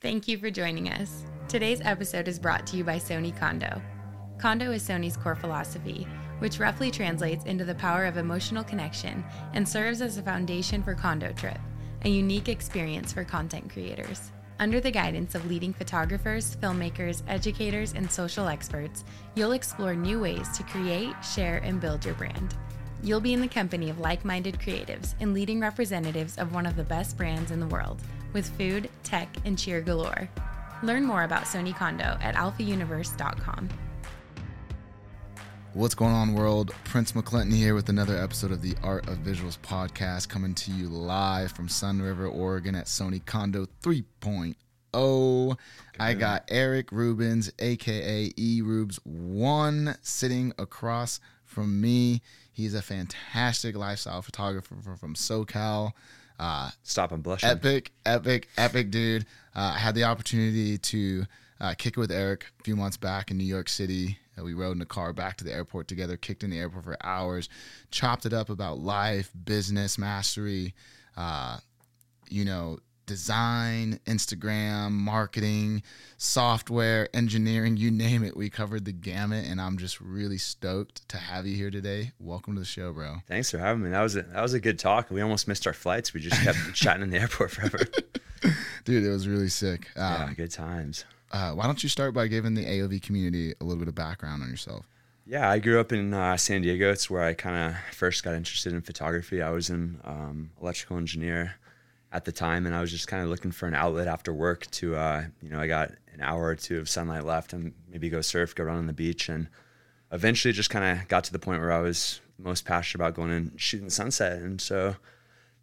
Thank you for joining us. Today's episode is brought to you by Sony Kando. Kando is Sony's core philosophy, which roughly translates into the power of emotional connection and serves as a foundation for Kando Trip, a unique experience for content creators. Under the guidance of leading photographers, filmmakers, educators, and social experts, you'll explore new ways to create, share, and build your brand. You'll be in the company of like minded creatives and leading representatives of one of the best brands in the world with food, tech, and cheer galore. Learn more about Sony Kando at alphauniverse.com. What's going on, world? Prince McClinton here with another episode of the Art of Visuals podcast coming to you live from Sunriver, Oregon at Sony Kando 3.0. I got Eric Rubens, aka E Rubes, one sitting across from me. He's a fantastic lifestyle photographer from SoCal. Uh, Stop and blush. Epic, epic, epic dude. Uh, I had the opportunity to uh, kick it with Eric a few months back in New York City. Uh, we rode in a car back to the airport together, kicked in the airport for hours, chopped it up about life, business, mastery, uh, you know, design, Instagram, marketing, software, engineering, you name it. We covered the gamut, and I'm just really stoked to have you here today. Welcome to the show, bro. Thanks for having me. That was a, that was a good talk. We almost missed our flights. We just kept chatting in the airport forever. Dude, it was really sick. Yeah, good times. Uh, why don't you start by giving the AOV community a little bit of background on yourself? Yeah, I grew up in uh, San Diego. It's where I kind of first got interested in photography. I was an um, electrical engineer at the time, and I was just kind of looking for an outlet after work to, uh, you know, I got an hour or two of sunlight left and maybe go surf, go run on the beach, and eventually just kind of got to the point where I was most passionate about going and shooting the sunset, and so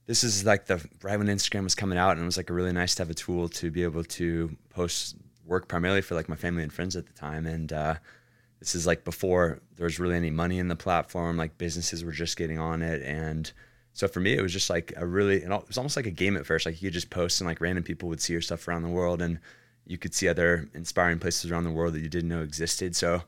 this is like the right when Instagram was coming out, and it was like a really nice to have a tool to be able to post work primarily for like my family and friends at the time, and uh, this is like before there was really any money in the platform, like businesses were just getting on it, and so for me, it was just like a really, it was almost like a game at first. Like you could just post and like random people would see your stuff around the world and you could see other inspiring places around the world that you didn't know existed. So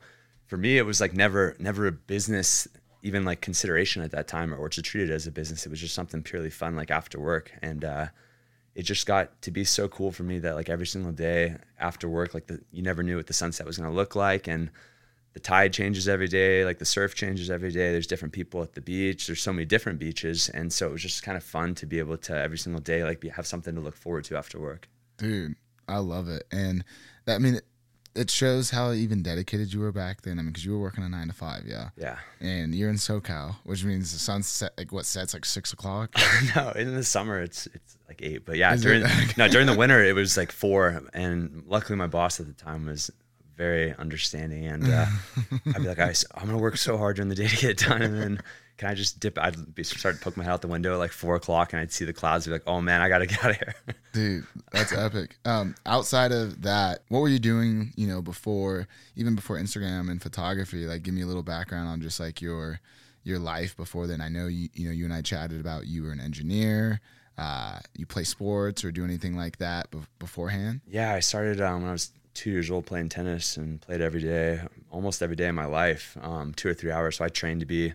for me, it was like never, never a business, even like consideration at that time or, or to treat it as a business. It was just something purely fun, like after work. And, uh, it just got to be so cool for me that like every single day after work, like the, you never knew what the sunset was going to look like. And, the tide changes every day, like the surf changes every day. There's different people at the beach. There's so many different beaches, and so it was just kind of fun to be able to every single day like be, have something to look forward to after work. Dude, I love it, and that I mean. It, shows how even dedicated you were back then. I mean, because you were working a nine to five, yeah. Yeah. And you're in SoCal, which means the sun set like what sets like six o'clock. no, in the summer it's it's like eight, but yeah, Is during no during the winter it was like four. And luckily, my boss at the time was very understanding, and uh, I'd be like, I, am gonna work so hard during the day to get it done, and then can I just dip? I'd be, start to poke my head out the window at like four o'clock, and I'd see the clouds. Be like, oh man, I gotta get out of here. Dude, that's epic. Um, outside of that, what were you doing? You know, before even before Instagram and photography? Like, give me a little background on just like your your life before then. I know you you know you and I chatted about you were an engineer. Uh, you play sports or do anything like that be- beforehand? Yeah, I started um, when I was two years old playing tennis and played every day, almost every day of my life, um, two or three hours. So I trained to be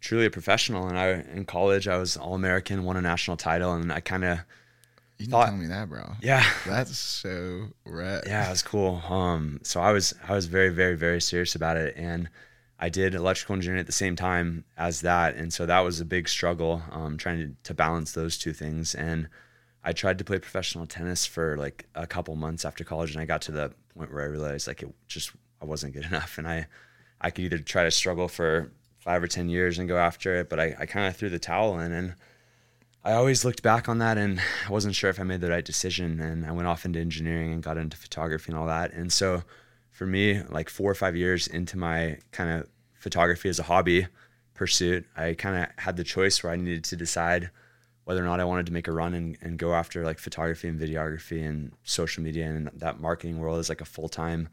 truly a professional. And I in college I was all American, won a national title, and I kind of you thought, tell me that, bro. Yeah, that's so rad. Yeah, it was cool. Um, so I was I was very very very serious about it, and I did electrical engineering at the same time as that, and so that was a big struggle, um, trying to, to balance those two things. And I tried to play professional tennis for like a couple months after college, and I got to the point where I realized like it just I wasn't good enough, and I I could either try to struggle for five or ten years and go after it, but I, I kind of threw the towel in, and I always looked back on that, and I wasn't sure if I made the right decision, and I went off into engineering and got into photography and all that, and so for me, like four or five years into my kind of photography as a hobby pursuit, I kind of had the choice where I needed to decide whether or not I wanted to make a run and, and go after like photography and videography and social media and that marketing world as like a full time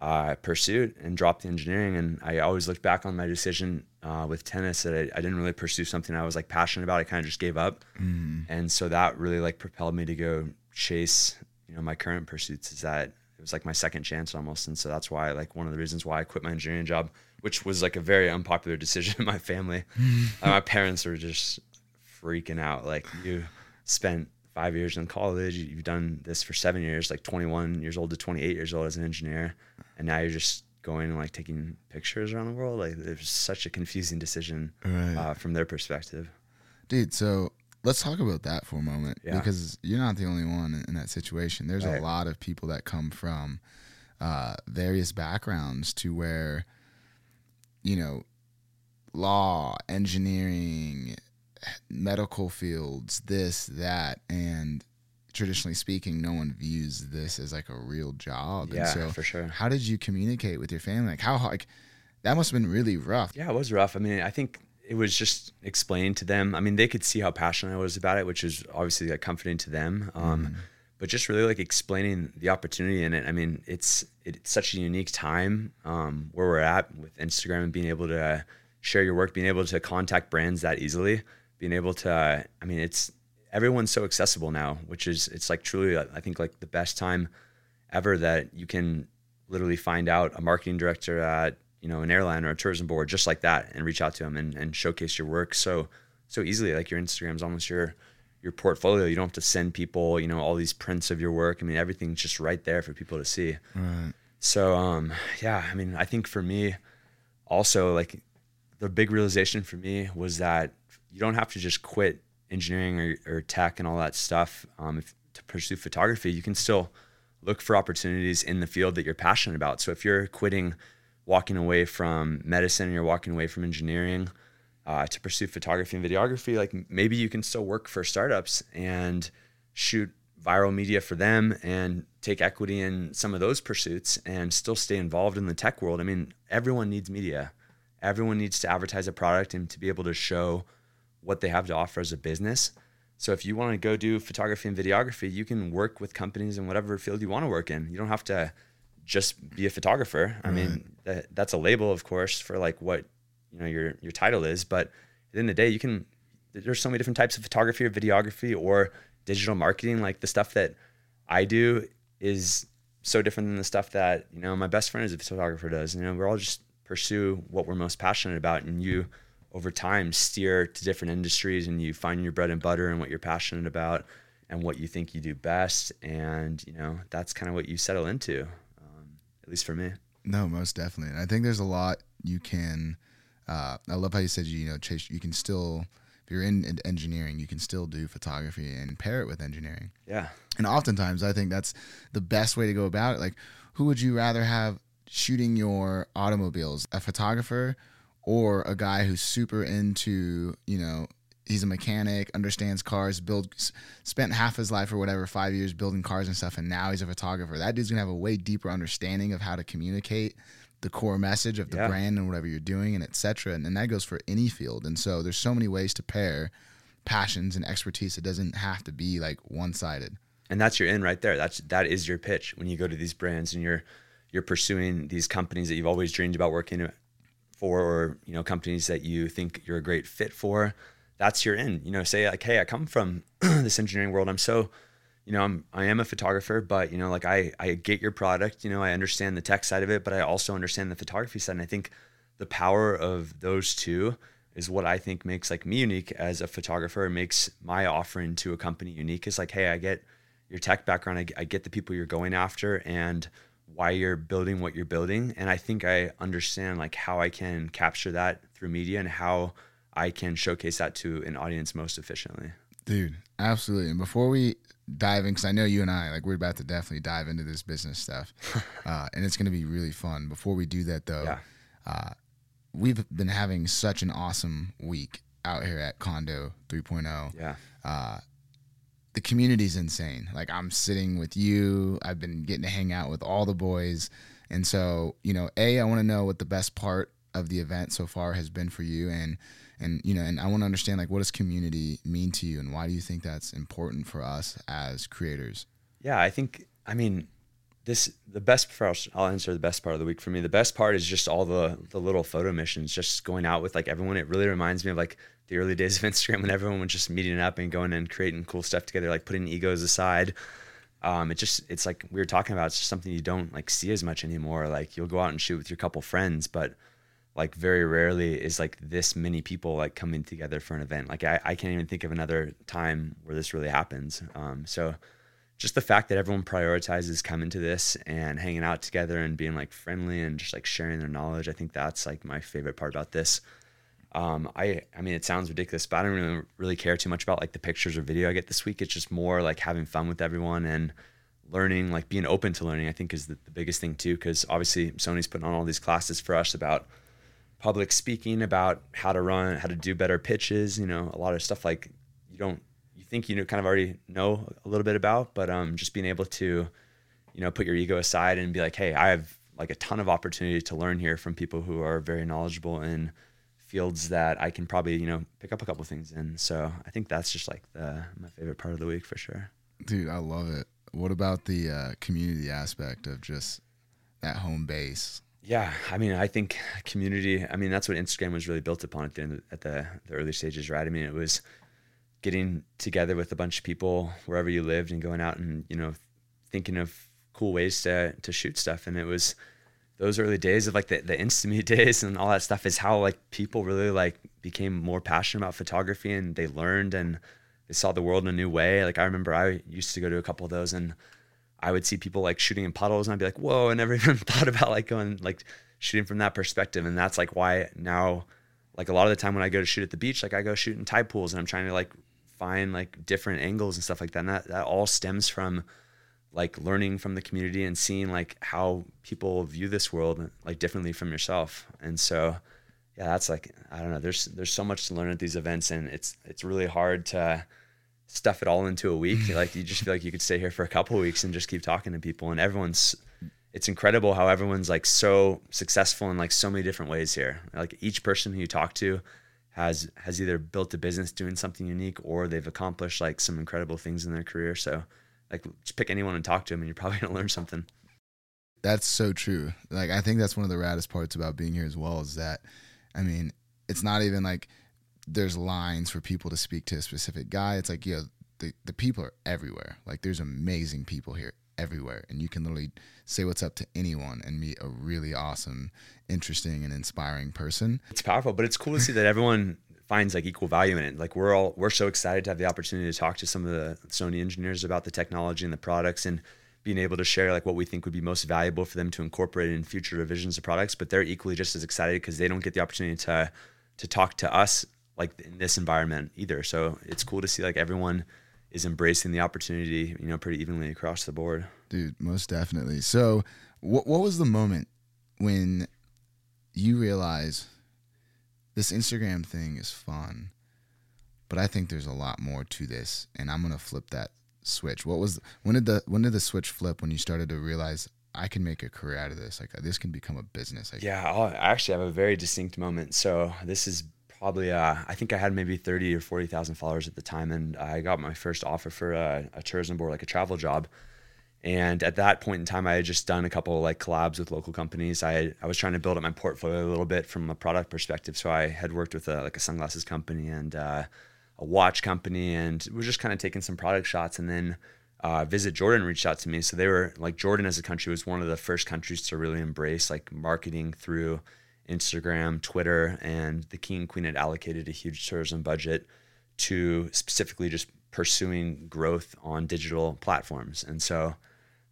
uh, pursuit and drop the engineering. And I always look back on my decision uh, with tennis that I, I, didn't really pursue something I was like passionate about. I kind of just gave up. Mm. And so that really like propelled me to go chase, you know, my current pursuits is that it was like my second chance almost. And so that's why like one of the reasons why I quit my engineering job, which was like a very unpopular decision in my family. uh, my parents were just freaking out. Like you spent five years in college. You've done this for seven years, like 21 years old to 28 years old as an engineer, and now you're just going and like taking pictures around the world. Like there's such a confusing decision Right. uh, from their perspective. Dude, so let's talk about that for a moment Yeah. because you're not the only one in, in that situation. There's a lot of people that come from uh, various backgrounds to where, you know, law, engineering, medical fields, this, that, and traditionally speaking, no one views this as like a real job. Yeah, so, for sure. how did you communicate with your family? Like, how, like, that must have been really rough. Yeah, it was rough. I mean, I think it was just explaining to them. I mean, they could see how passionate I was about it, which is obviously like comforting to them. Um, But just really like explaining the opportunity in it. I mean, it's it's such a unique time um, where we're at with Instagram and being able to share your work, being able to contact brands that easily, being able to. I mean, it's everyone's so accessible now, which is it's like truly I think like the best time ever that you can literally find out a marketing director at you know an airline or a tourism board just like that and reach out to them and, and showcase your work so so easily like your instagram's almost your your portfolio you don't have to send people you know all these prints of your work i mean everything's just right there for people to see Right. so um yeah i mean i think for me also like the big realization for me was that you don't have to just quit engineering or, or tech and all that stuff um, if, to pursue photography. You can still look for opportunities in the field that you're passionate about. So if you're quitting walking away from medicine and you're walking away from engineering uh, to pursue photography and videography like maybe you can still work for startups and shoot viral media for them and take equity in some of those pursuits and still stay involved in the tech world. I mean everyone needs media. Everyone needs to advertise a product and to be able to show what they have to offer as a business. So if you want to go do photography and videography you can work with companies in whatever field you want to work in. You don't have to just be a photographer. I mean that, that's a label of course for like what you know your your title is but at the end of the day you can there's so many different types of photography or videography or digital marketing. Like the stuff that i do is so different than the stuff that you know my best friend is a photographer does. You know we're all just pursue what we're most passionate about and you over time steer to different industries and you find your bread and butter and what you're passionate about and what you think you do best and you know that's kind of what you settle into um, at least for me No, most definitely. And I think there's a lot you can. Uh, I love how you said you, know chase. You can still, if you're in, in engineering, you can still do photography and pair it with engineering. yeah And oftentimes, I think that's the best way to go about it. Like, who would you rather have shooting your automobiles, a photographer or a guy who's super into, you know, he's a mechanic, understands cars, build, spent half his life or whatever, five years building cars and stuff, and now he's a photographer. That dude's gonna have a way deeper understanding of how to communicate the core message of the Yeah. brand and whatever you're doing and etc. And, and that goes for any field. And so there's so many ways to pair passions and expertise. It doesn't have to be like one sided. and that's your in right there that's that is your pitch when you go to these brands and you're you're pursuing these companies that you've always dreamed about working for or you know companies that you think you're a great fit for that's your in. You know say like hey i come from this engineering world. I'm so you know i'm i am a photographer but you know like i i get your product. You know i understand the tech side of it but i also understand the photography side. And i think the power of those two is what i think makes like me unique as a photographer makes my offering to a company unique. Is like hey i get your tech background. I, I get the people you're going after and why you're building what you're building and i think i understand like how i can capture that through media and how i can showcase that to an audience most efficiently Dude, absolutely. And before we dive in, because I know you and I, like, we're about to definitely dive into this business stuff, uh, and it's going to be really fun. Before we do that, though, Yeah. uh, we've been having such an awesome week out here at Kando 3.0. yeah Uh, the community's insane. Like, I'm sitting with you, I've been getting to hang out with all the boys. And so, you know, A, I want to know what the best part of the event so far has been for you. And, and you know and i want to understand like what does community mean to you and why do you think that's important for us as creators yeah i think i mean this the best part i'll answer the best part of the week for me the best part is just all the the little photo missions just going out with like everyone it really reminds me of like the early days of instagram when everyone was just meeting up and going and creating cool stuff together like putting egos aside um, it just it's like we were talking about it's just something you don't like see as much anymore like you'll go out and shoot with your couple friends but like very rarely is like this many people like coming together for an event. Like I, I can't even think of another time where this really happens. Um, so just the fact that everyone prioritizes coming to this and hanging out together and being like friendly and just like sharing their knowledge, I think that's like my favorite part about this. Um, I, I mean, it sounds ridiculous, but I don't really, really care too much about like the pictures or video I get this week. It's just more like having fun with everyone and learning, like being open to learning. I think is the, the biggest thing too, because obviously Sony's putting on all these classes for us about public speaking, about how to run, how to do better pitches. You know, a lot of stuff like you don't you think you know kind of already know a little bit about, but um, just being able to, you know, put your ego aside and be like, hey, I have like a ton of opportunity to learn here from people who are very knowledgeable in fields that I can probably you know pick up a couple things in. So I think that's just like the my favorite part of the week for sure. Dude, I love it. What about the uh, community aspect of just that home base? Yeah, I mean, I think community. I mean, that's what Instagram was really built upon at the end, at the, the early stages, right? I mean, it was getting together with a bunch of people wherever you lived and going out and you know thinking of cool ways to to shoot stuff. And it was those early days of like the the Instameet days and all that stuff is how like people really like became more passionate about photography and they learned and they saw the world in a new way. Like I remember I used to go to a couple of those and I would see people like shooting in puddles and I'd be like, whoa, I never even thought about like going like shooting from that perspective. And that's like why now, like a lot of the time when I go to shoot at the beach, like I go shoot in tide pools and I'm trying to like find like different angles and stuff like that. And that, that all stems from like learning from the community and seeing like how people view this world like differently from yourself. And so, yeah, that's like, I don't know, there's, there's so much to learn at these events and it's, it's really hard to, stuff it all into a week. like you just feel like you could stay here for a couple weeks and just keep talking to people. And everyone's, it's incredible how everyone's like so successful in like so many different ways here. Like each person who you talk to has has either built a business doing something unique or they've accomplished like some incredible things in their career. So like just pick anyone and talk to them and you're probably gonna learn something. That's so true. Like I think that's one of the raddest parts about being here as well is that I mean, it's not even like there's lines for people to speak to a specific guy. It's like, yo, the, the people are everywhere. Like there's amazing people here everywhere. And you can literally say what's up to anyone and meet a really awesome, interesting and inspiring person. It's powerful, but it's cool to see that everyone finds like equal value in it. Like we're all we're so excited to have the opportunity to talk to some of the Sony engineers about the technology and the products and being able to share like what we think would be most valuable for them to incorporate in future revisions of products. But they're equally just as excited because they don't get the opportunity to to talk to us like in this environment either. So it's cool to see like everyone is embracing the opportunity, you know, pretty evenly across the board. Dude, most definitely. So, what what was the moment when you realize this Instagram thing is fun, but I think there's a lot more to this, and I'm gonna flip that switch. What was when did the when did the switch flip when you started to realize I can make a career out of this? Like this can become a business. Like, yeah, I'll, I actually have a very distinct moment. So this is probably uh, I think I had maybe thirty or forty thousand followers at the time, and I got my first offer for a, a, tourism board, like a travel job. And at that point in time, I had just done a couple like collabs with local companies. I had, I was trying to build up my portfolio a little bit from a product perspective. So I had worked with a, like a sunglasses company and uh, a watch company, and was just kind of taking some product shots. And then uh, Visit Jordan reached out to me. So they were like Jordan as a country was one of the first countries to really embrace like marketing through Instagram, Twitter, and the king and queen had allocated a huge tourism budget to specifically just pursuing growth on digital platforms. And so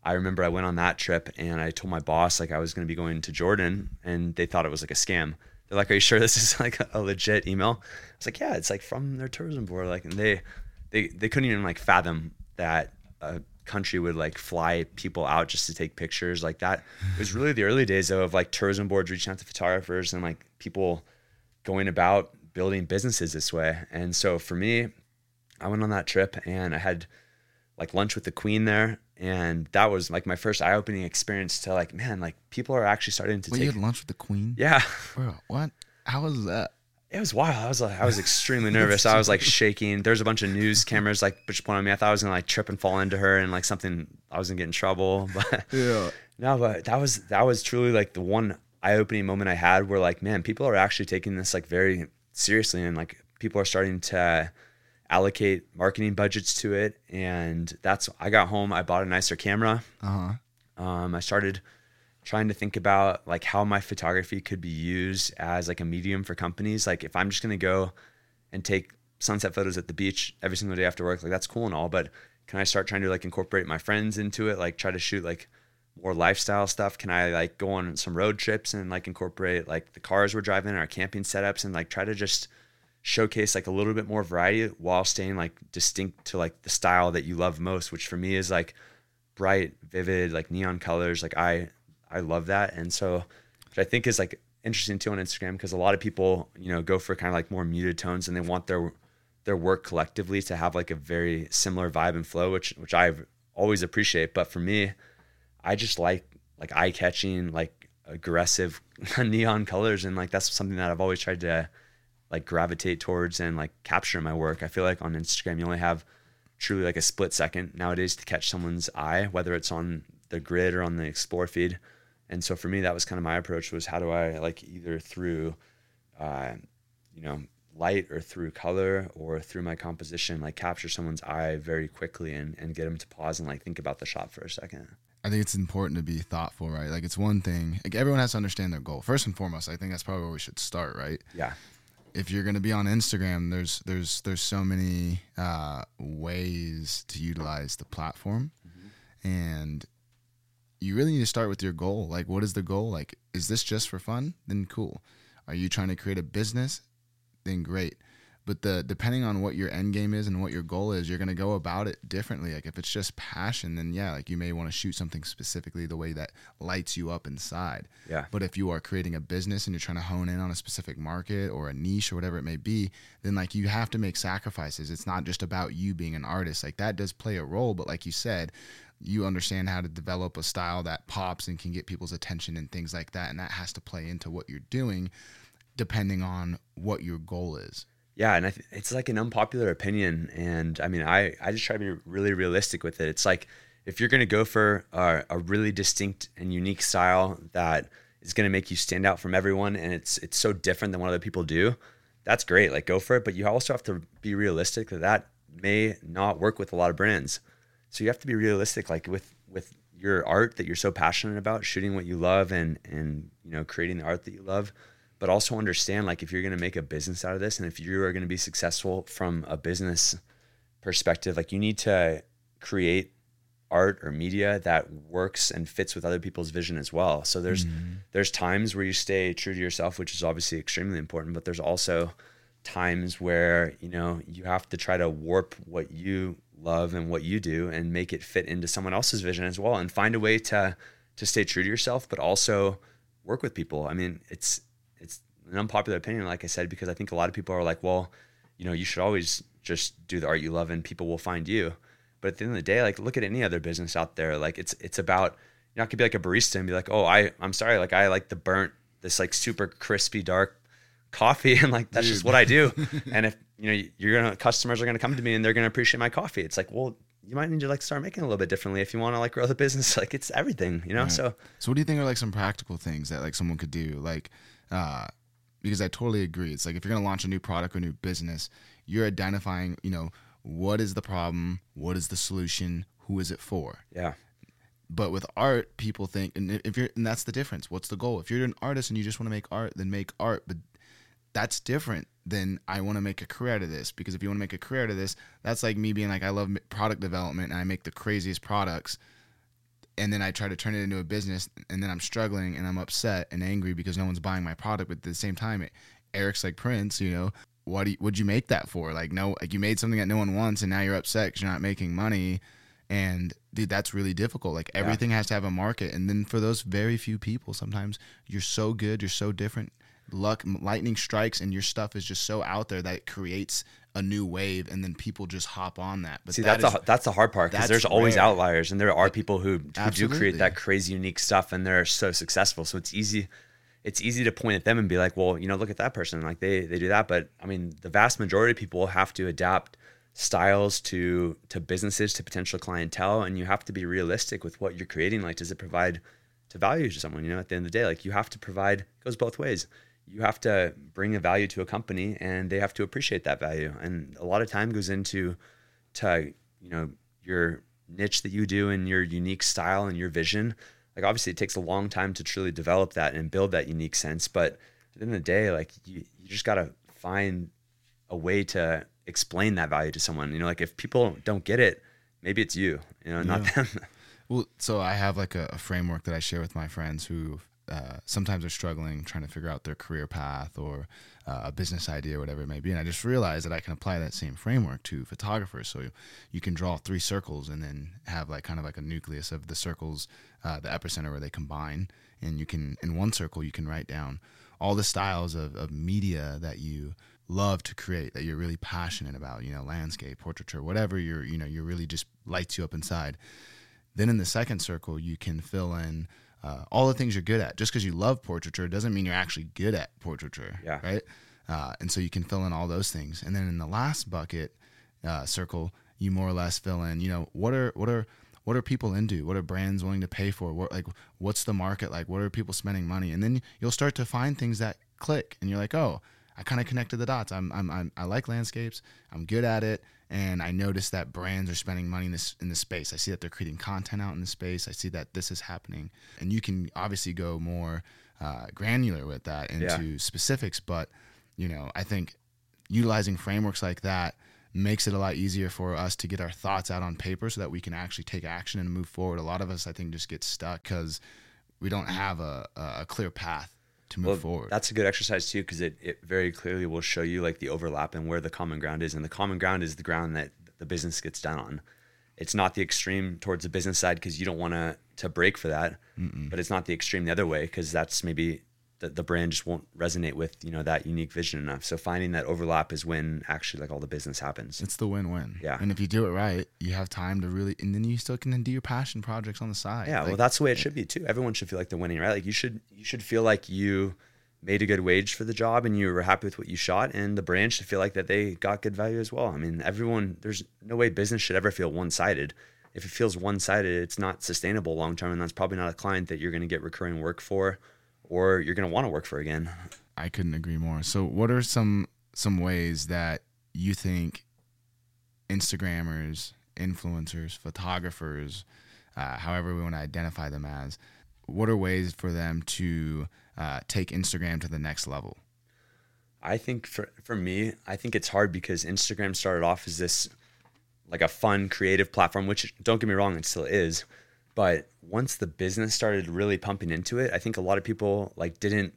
I remember I went on that trip and I told my boss like I was going to be going to Jordan and they thought it was like a scam. They're like, "Are you sure this is like a legit email?" I was like, "Yeah, it's like from their tourism board." Like, and they they they couldn't even like fathom that a country would like fly people out just to take pictures like that. It was really the early days though of like tourism boards reaching out to photographers and like people going about building businesses this way. And so for me, I went on that trip and I had like lunch with the queen there and that was like my first eye-opening experience to like man like people are actually starting to Wait, take you had lunch with the queen? yeah Bro, what? How was that? it was wild. I was like, I was extremely nervous. I was like shaking. There's a bunch of news cameras like pointing at me. I thought I was gonna like trip and fall into her and like something. I was gonna get in trouble. But Yeah. no, but that was that was truly like the one eye-opening moment I had where like, man, people are actually taking this like very seriously and like people are starting to allocate marketing budgets to it. And that's I got home. I bought a nicer camera. Uh huh. Um, I started trying to think about like how my photography could be used as like a medium for companies. Like if I'm just gonna go and take sunset photos at the beach every single day after work, like that's cool and all, but can I start trying to like incorporate my friends into it? Like try to shoot like more lifestyle stuff? Can I like go on some road trips and like incorporate like the cars we're driving, our camping setups, and like try to just showcase like a little bit more variety while staying like distinct to like the style that you love most, which for me is like bright, vivid, like neon colors. Like I I love that. And so which I think is like interesting too on Instagram because a lot of people, you know, go for kind of like more muted tones and they want their their work collectively to have like a very similar vibe and flow, which which I always appreciate. But for me, I just like like eye catching, like aggressive neon colors, and like that's something that I've always tried to like gravitate towards and like capture my work. I feel like on Instagram you only have truly like a split second nowadays to catch someone's eye, whether it's on the grid or on the explore feed. And so for me, that was kind of my approach was how do I like either through, uh, you know, light or through color or through my composition, like capture someone's eye very quickly and, and get them to pause and like think about the shot for a second. I think it's important to be thoughtful, right? Like it's one thing, like everyone has to understand their goal. First and foremost, I think that's probably where we should start, right? Yeah. If you're going to be on Instagram, there's there's there's so many uh, ways to utilize the platform, mm-hmm. and you really need to start with your goal. Like, what is the goal? Like, is this just for fun? Then cool. Are you trying to create a business? Then great but the depending on what your end game is and what your goal is you're going to go about it differently. Like if it's just passion then yeah like you may want to shoot something specifically the way that lights you up inside. Yeah. But if you are creating a business and you're trying to hone in on a specific market or a niche or whatever it may be then like you have to make sacrifices. It's not just about you being an artist. Like that does play a role but like you said you understand how to develop a style that pops and can get people's attention and things like that and that has to play into what you're doing depending on what your goal is yeah, and th- it's like an unpopular opinion, and I mean, I I just try to be really realistic with it. It's like if you're gonna go for a, a really distinct and unique style that is gonna make you stand out from everyone, and it's it's so different than what other people do, that's great. Like go for it, but you also have to be realistic that that may not work with a lot of brands. So you have to be realistic, like with with your art that you're so passionate about, shooting what you love, and and you know creating the art that you love but also understand like if you're going to make a business out of this and if you are going to be successful from a business perspective like you need to create art or media that works and fits with other people's vision as well so there's mm-hmm. there's times where you stay true to yourself which is obviously extremely important but there's also times where you know you have to try to warp what you love and what you do and make it fit into someone else's vision as well and find a way to to stay true to yourself but also work with people i mean it's an unpopular opinion, like I said, because I think a lot of people are like, well, you know, you should always just do the art you love and people will find you. But at the end of the day, like look at any other business out there. Like it's it's about you're not gonna be like a barista and be like, oh, I I'm sorry, like I like the burnt this like super crispy dark coffee and like that's Dude. just what I do. and if you know you're gonna customers are gonna come to me and they're gonna appreciate my coffee, it's like well you might need to like start making a little bit differently if you want to like grow the business. Like it's everything, you know. Right. So so what do you think are like some practical things that like someone could do like uh because I totally agree. It's like if you're going to launch a new product or new business, you're identifying, you know, what is the problem, what is the solution, who is it for? Yeah. But with art, people think, and if you're, and that's the difference. What's the goal? If you're an artist and you just want to make art, then make art. But that's different than I want to make a career out of this. Because if you want to make a career out of this, that's like me being like, I love product development and I make the craziest products and then I try to turn it into a business, and then I'm struggling and I'm upset and angry because no one's buying my product. But at the same time, Eric's like Prince, you know, what do you, what'd you make that for? Like, no, like you made something that no one wants, and now you're upset because you're not making money. And dude, that's really difficult. Like everything yeah. has to have a market, and then for those very few people, sometimes you're so good, you're so different. Luck, lightning strikes, and your stuff is just so out there that it creates a new wave and then people just hop on that. But See, that that's is, the that's the hard part because there's always rare. outliers and there are people who, who do create that crazy unique stuff and they're so successful. So it's easy it's easy to point at them and be like, well, you know, look at that person. Like they they do that. But I mean, the vast majority of people have to adapt styles to to businesses, to potential clientele, and you have to be realistic with what you're creating. Like, does it provide to value to someone? You know, at the end of the day, like you have to provide it goes both ways you have to bring a value to a company and they have to appreciate that value and a lot of time goes into to you know your niche that you do and your unique style and your vision like obviously it takes a long time to truly develop that and build that unique sense. But at the end of the day, like you, you just got to find a way to explain that value to someone. You know, like if people don't get it, maybe it's you, you know, not them. Well, so I have like a, a framework that I share with my friends who uh, sometimes are struggling trying to figure out their career path or uh, a business idea, or whatever it may be. And I just realized that I can apply that same framework to photographers. So you, you can draw three circles and then have like kind of like a nucleus of the circles, uh, the epicenter where they combine. And you can, in one circle, you can write down all the styles of, of media that you love to create that you're really passionate about you know landscape portraiture whatever you're you know you're really just lights you up inside then in the second circle you can fill in uh, all the things you're good at. Just because you love portraiture doesn't mean you're actually good at portraiture Yeah. right? Uh, and so you can fill in all those things. And then in the last bucket uh, circle you more or less fill in you know what are what are what are people into? What are brands willing to pay for? What like what's the market like? What are people spending money? And then you'll start to find things that click and you're like oh I kind of connected the dots. I'm, I'm, I'm, I like landscapes. I'm good at it, and I notice that brands are spending money in this in this space. I see that they're creating content out in the space. I see that this is happening, and you can obviously go more uh, granular with that into Yeah. specifics. But you know, I think utilizing frameworks like that makes it a lot easier for us to get our thoughts out on paper so that we can actually take action and move forward. A lot of us, I think, just get stuck because we don't have a a clear path to move well, forward. that's a good exercise too, because it, it very clearly will show you like the overlap and where the common ground is. And the common ground is the ground that the business gets done on. It's not the extreme towards the business side because you don't want to to break for that, but it's not the extreme the other way because that's maybe the, the brand just won't resonate with you know that unique vision enough. So finding that overlap is when actually like all the business happens. It's the win-win. Yeah. And if you do it right, you have time to really, and then you still can do your passion projects on the side. Yeah, well, that's the way it should be too. Everyone should feel like they're winning, right? Like you should you should feel like you made a good wage for the job and you were happy with what you shot, and the brand should feel like that they got good value as well. I mean, everyone there's no way business should ever feel one sided. If it feels one sided, it's not sustainable long term, and that's probably not a client that you're going to get recurring work for, or you're going to want to work for again. I couldn't agree more. So, what are some some ways that you think Instagrammers, influencers, photographers, uh, however we want to identify them as, what are ways for them to uh, take Instagram to the next level? I think for for me, I think it's hard because Instagram started off as this like a fun creative platform, which don't get me wrong, it still is. But once the business started really pumping into it, I think a lot of people like didn't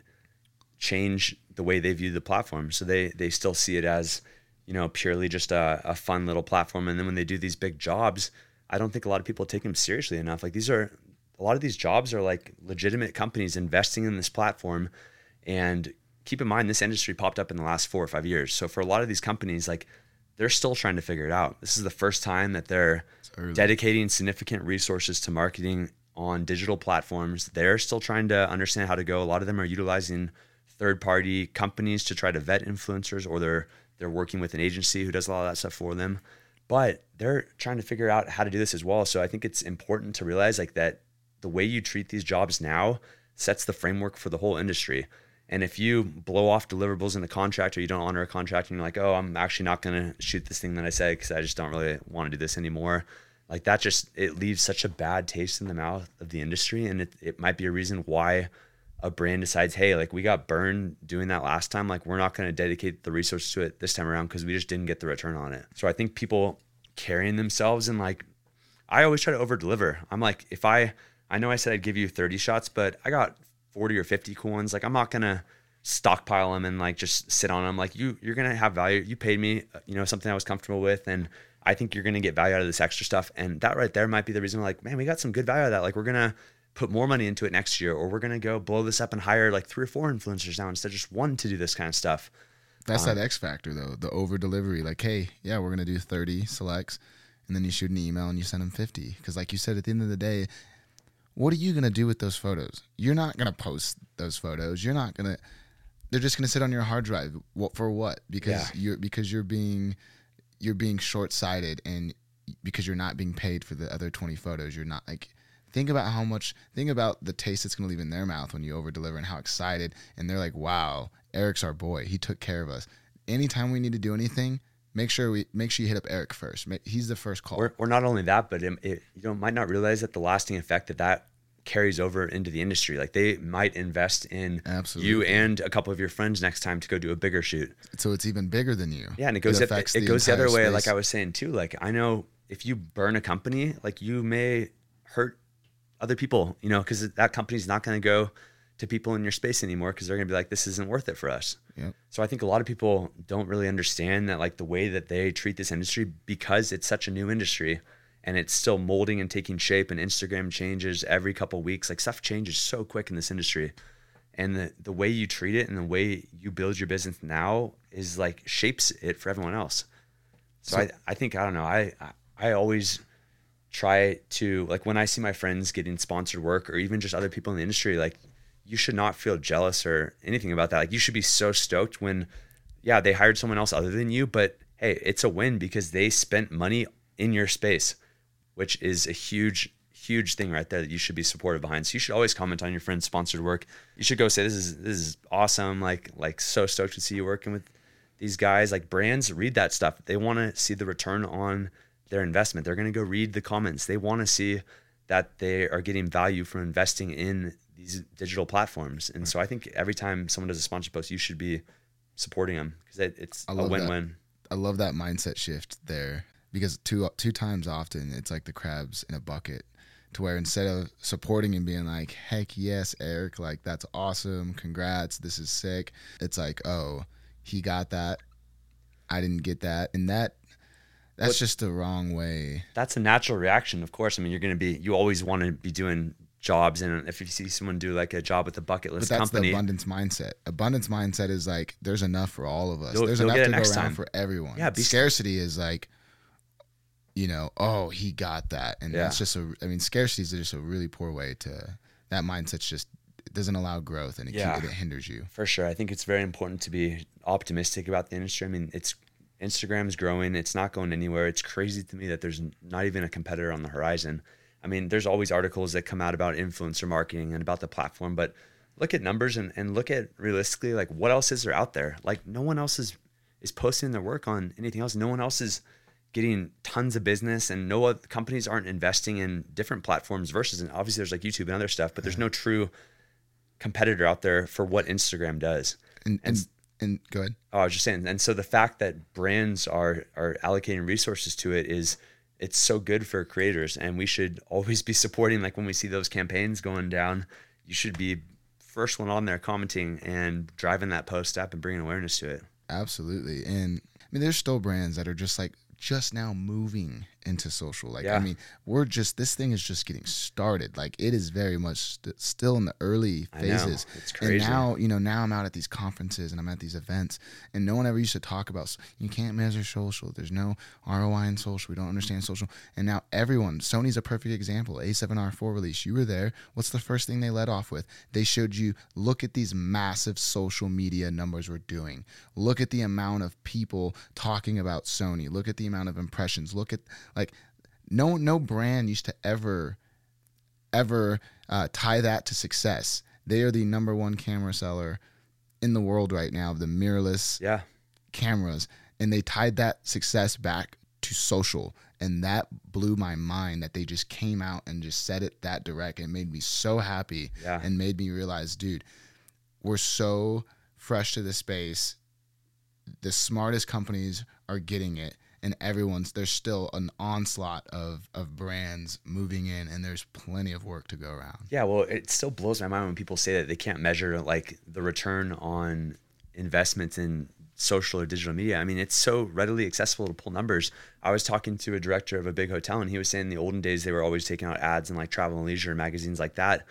change the way they view the platform. So they they still see it as, you know, purely just a, a fun little platform. And then when they do these big jobs, I don't think a lot of people take them seriously enough. Like these are a lot of these jobs are like legitimate companies investing in this platform. And keep in mind this industry popped up in the last four or five years. So for a lot of these companies, like they're still trying to figure it out. This is the first time that they're dedicating significant resources to marketing on digital platforms. They're still trying to understand how to go. A lot of them are utilizing third-party companies to try to vet influencers, or they're they're working with an agency who does a lot of that stuff for them. But they're trying to figure out how to do this as well. So I think it's important to realize like that the way you treat these jobs now sets the framework for the whole industry. And if you blow off deliverables in the contract or you don't honor a contract and you're like, oh, I'm actually not going to shoot this thing that I said because I just don't really want to do this anymore, like that just, it leaves such a bad taste in the mouth of the industry. And it, it might be a reason why a brand decides, hey, like we got burned doing that last time. Like we're not going to dedicate the resources to it this time around because we just didn't get the return on it. So I think people carrying themselves and like, I always try to over deliver. I'm like, if I, I know I said I'd give you 30 shots, but I got 40 or 50 cool ones. Like I'm not gonna stockpile them and like just sit on them. Like you, you're gonna have value. You paid me, uh, you know, something I was comfortable with, and I think you're gonna get value out of this extra stuff. And that right there might be the reason. Like, man, we got some good value out of that. Like we're gonna put more money into it next year, or we're gonna go blow this up and hire like three or four influencers now instead of just one to do this kind of stuff. That's that X factor though, the over delivery. Like, hey, yeah, we're gonna do thirty selects, and then you shoot an email and you send them fifty. Because, like you said, at the end of the day, what are you gonna do with those photos? You're not gonna post those photos. You're not gonna. They're just gonna sit on your hard drive. What for? What? Because Yeah. you're because you're being you're being short sighted and because you're not being paid for the other twenty photos. You're not like. Think about how much. Think about the taste it's gonna leave in their mouth when you over deliver and how excited and they're like, "Wow, Eric's our boy. He took care of us." Anytime we need to do anything, make sure we make sure you hit up Eric first. He's the first call. Or, or not only that, but it, it, you know might not realize that the lasting effect that that carries over into the industry. Like they might invest in Absolutely. you and a couple of your friends next time to go do a bigger shoot. So it's even bigger than you. Yeah, and it goes it, it, goes the other way. Like. I was saying too. Like I know if you burn a company, like you may hurt other people. You know, because that company's not going to go to people in your space anymore because they're going to be like, this isn't worth it for us. Yep. So I think a lot of people don't really understand that like the way that they treat this industry because it's such a new industry and it's still molding and taking shape and Instagram changes every couple weeks. Like stuff changes so quick in this industry. And the, the way you treat it and the way you build your business now is like shapes it for everyone else. So, So- I, I think I don't know. I I- I always try to like when I see my friends getting sponsored work or even just other people in the industry, like you should not feel jealous or anything about that. Like you should be so stoked when, yeah, they hired someone else other than you, but hey, it's a win because they spent money in your space, which is a huge, huge thing right there that you should be supportive behind. So you should always comment on your friend's sponsored work. You should go say, this is, this is awesome. Like, like so stoked to see you working with these guys. Like brands read that stuff. They want to see the return on their investment. They're going to go read the comments. They want to see that they are getting value from investing in these digital platforms. And so I think every time someone does a sponsored post, you should be supporting them because it, it's a that. win-win. I love that mindset shift there because two two times often it's like the crabs in a bucket to where instead of supporting and being like heck yes Eric like that's awesome congrats this is sick it's like oh he got that I didn't get that and that that's What- just the wrong way That's a natural reaction, of course. I mean, you're going to be, you always want to be doing jobs. And if you see someone do like a job with a bucket but list that's company, the abundance mindset abundance mindset is like there's enough for all of us You'll- there's you'll enough to go around time. for everyone Yeah, scarcity is like you know oh he got that and Yeah. that's just a i mean scarcity is just a really poor way to that mindset's just it doesn't allow growth and it, Yeah. it hinders you For sure. I think it's very important to be optimistic about the industry. I mean, it's Instagram's growing, it's not going anywhere. It's crazy to me that there's not even a competitor on the horizon. I mean, there's always articles that come out about influencer marketing and about the platform, but look at numbers and, and look at realistically like what else is there out there? Like no one else is is posting their work on anything else. No one else is getting tons of business and no other companies aren't investing in different platforms versus and obviously there's like YouTube and other stuff, but there's no true competitor out there for what Instagram does. and and, And- and go ahead Oh, I was just saying, and so the fact that brands are are allocating resources to it is it's so good for creators, and we should always be supporting. Like when we see those campaigns going down, you should be first one on there commenting and driving that post up and bringing awareness to it. absolutely and i mean there's still brands that are just like just now moving into social like i mean we're just this thing is just getting started like it is very much st- still in the early phases It's And crazy. now, you know, now I'm out at these conferences and I'm at these events, and no one ever used to talk about you can't measure social. There's no ROI in social. We don't understand social. And now everyone, Sony's a perfect example. A7R4 release. You were there. What's the first thing they led off with? They showed you look at these massive social media numbers we're doing. Look at the amount of people talking about Sony. Look at the amount of impressions. Look at like no no brand used to ever ever uh, tie that to success. They are the number one camera seller in the world right now of the mirrorless Yeah, cameras, and they tied that success back to social, and that blew my mind that they just came out and just said it that direct. It made me so happy, Yeah. and made me realize, dude, we're so fresh to the space. The smartest companies are getting it, and everyone's there's still an onslaught of of brands moving in, and there's plenty of work to go around. yeah. Well, it still blows my mind when people say that they can't measure like the return on investments in social or digital media. I mean, it's so readily accessible to pull numbers. I was talking to a director of a big hotel, and he was saying in the olden days they were always taking out ads in like travel and leisure magazines like that.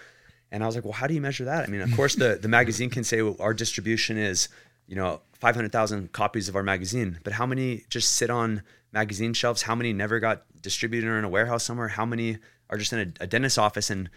And I was like, well, how do you measure that? I mean, of course, the the magazine can say well, our distribution is, you know, five hundred thousand copies of our magazine, but how many just sit on magazine shelves? How many never got distributed or in a warehouse somewhere? How many are just in a, a dentist's office and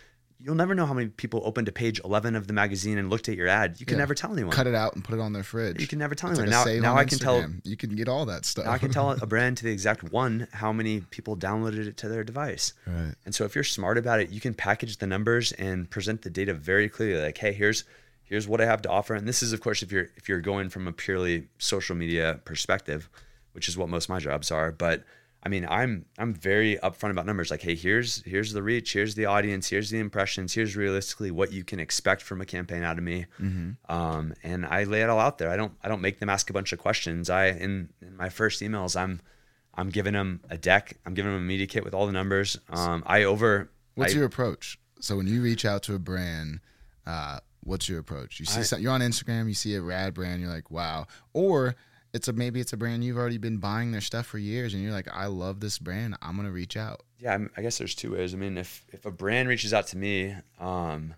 You'll never know how many people opened to page 11 of the magazine and looked at your ad. You can Yeah. never tell anyone. Cut it out and put it on their fridge. You can never tell It's anyone. like now now I can tell You can get all that stuff. I can tell a brand to the exact one how many people downloaded it to their device. Right. And so if you're smart about it, you can package the numbers and present the data very clearly. Like, hey, here's here's what I have to offer. And this is of course if you're if you're going from a purely social media perspective, which is what most of my jobs are. But I mean, I'm I'm very upfront about numbers. Like, hey, here's here's the reach, here's the audience, here's the impressions, here's realistically what you can expect from a campaign out of me. Mm-hmm. Um, and I lay it all out there. I don't I don't make them ask a bunch of questions. I in, in my first emails, I'm I'm giving them a deck. I'm giving them a media kit with all the numbers. Um, I over. What's I, your approach? So when you reach out to a brand, uh, what's your approach? You see, I, some, you're on Instagram, you see a rad brand, you're like, wow, or it's a maybe it's a brand you've already been buying their stuff for years and you're like i love this brand i'm gonna reach out. Yeah I'm, i guess there's two ways. I mean if if a brand reaches out to me um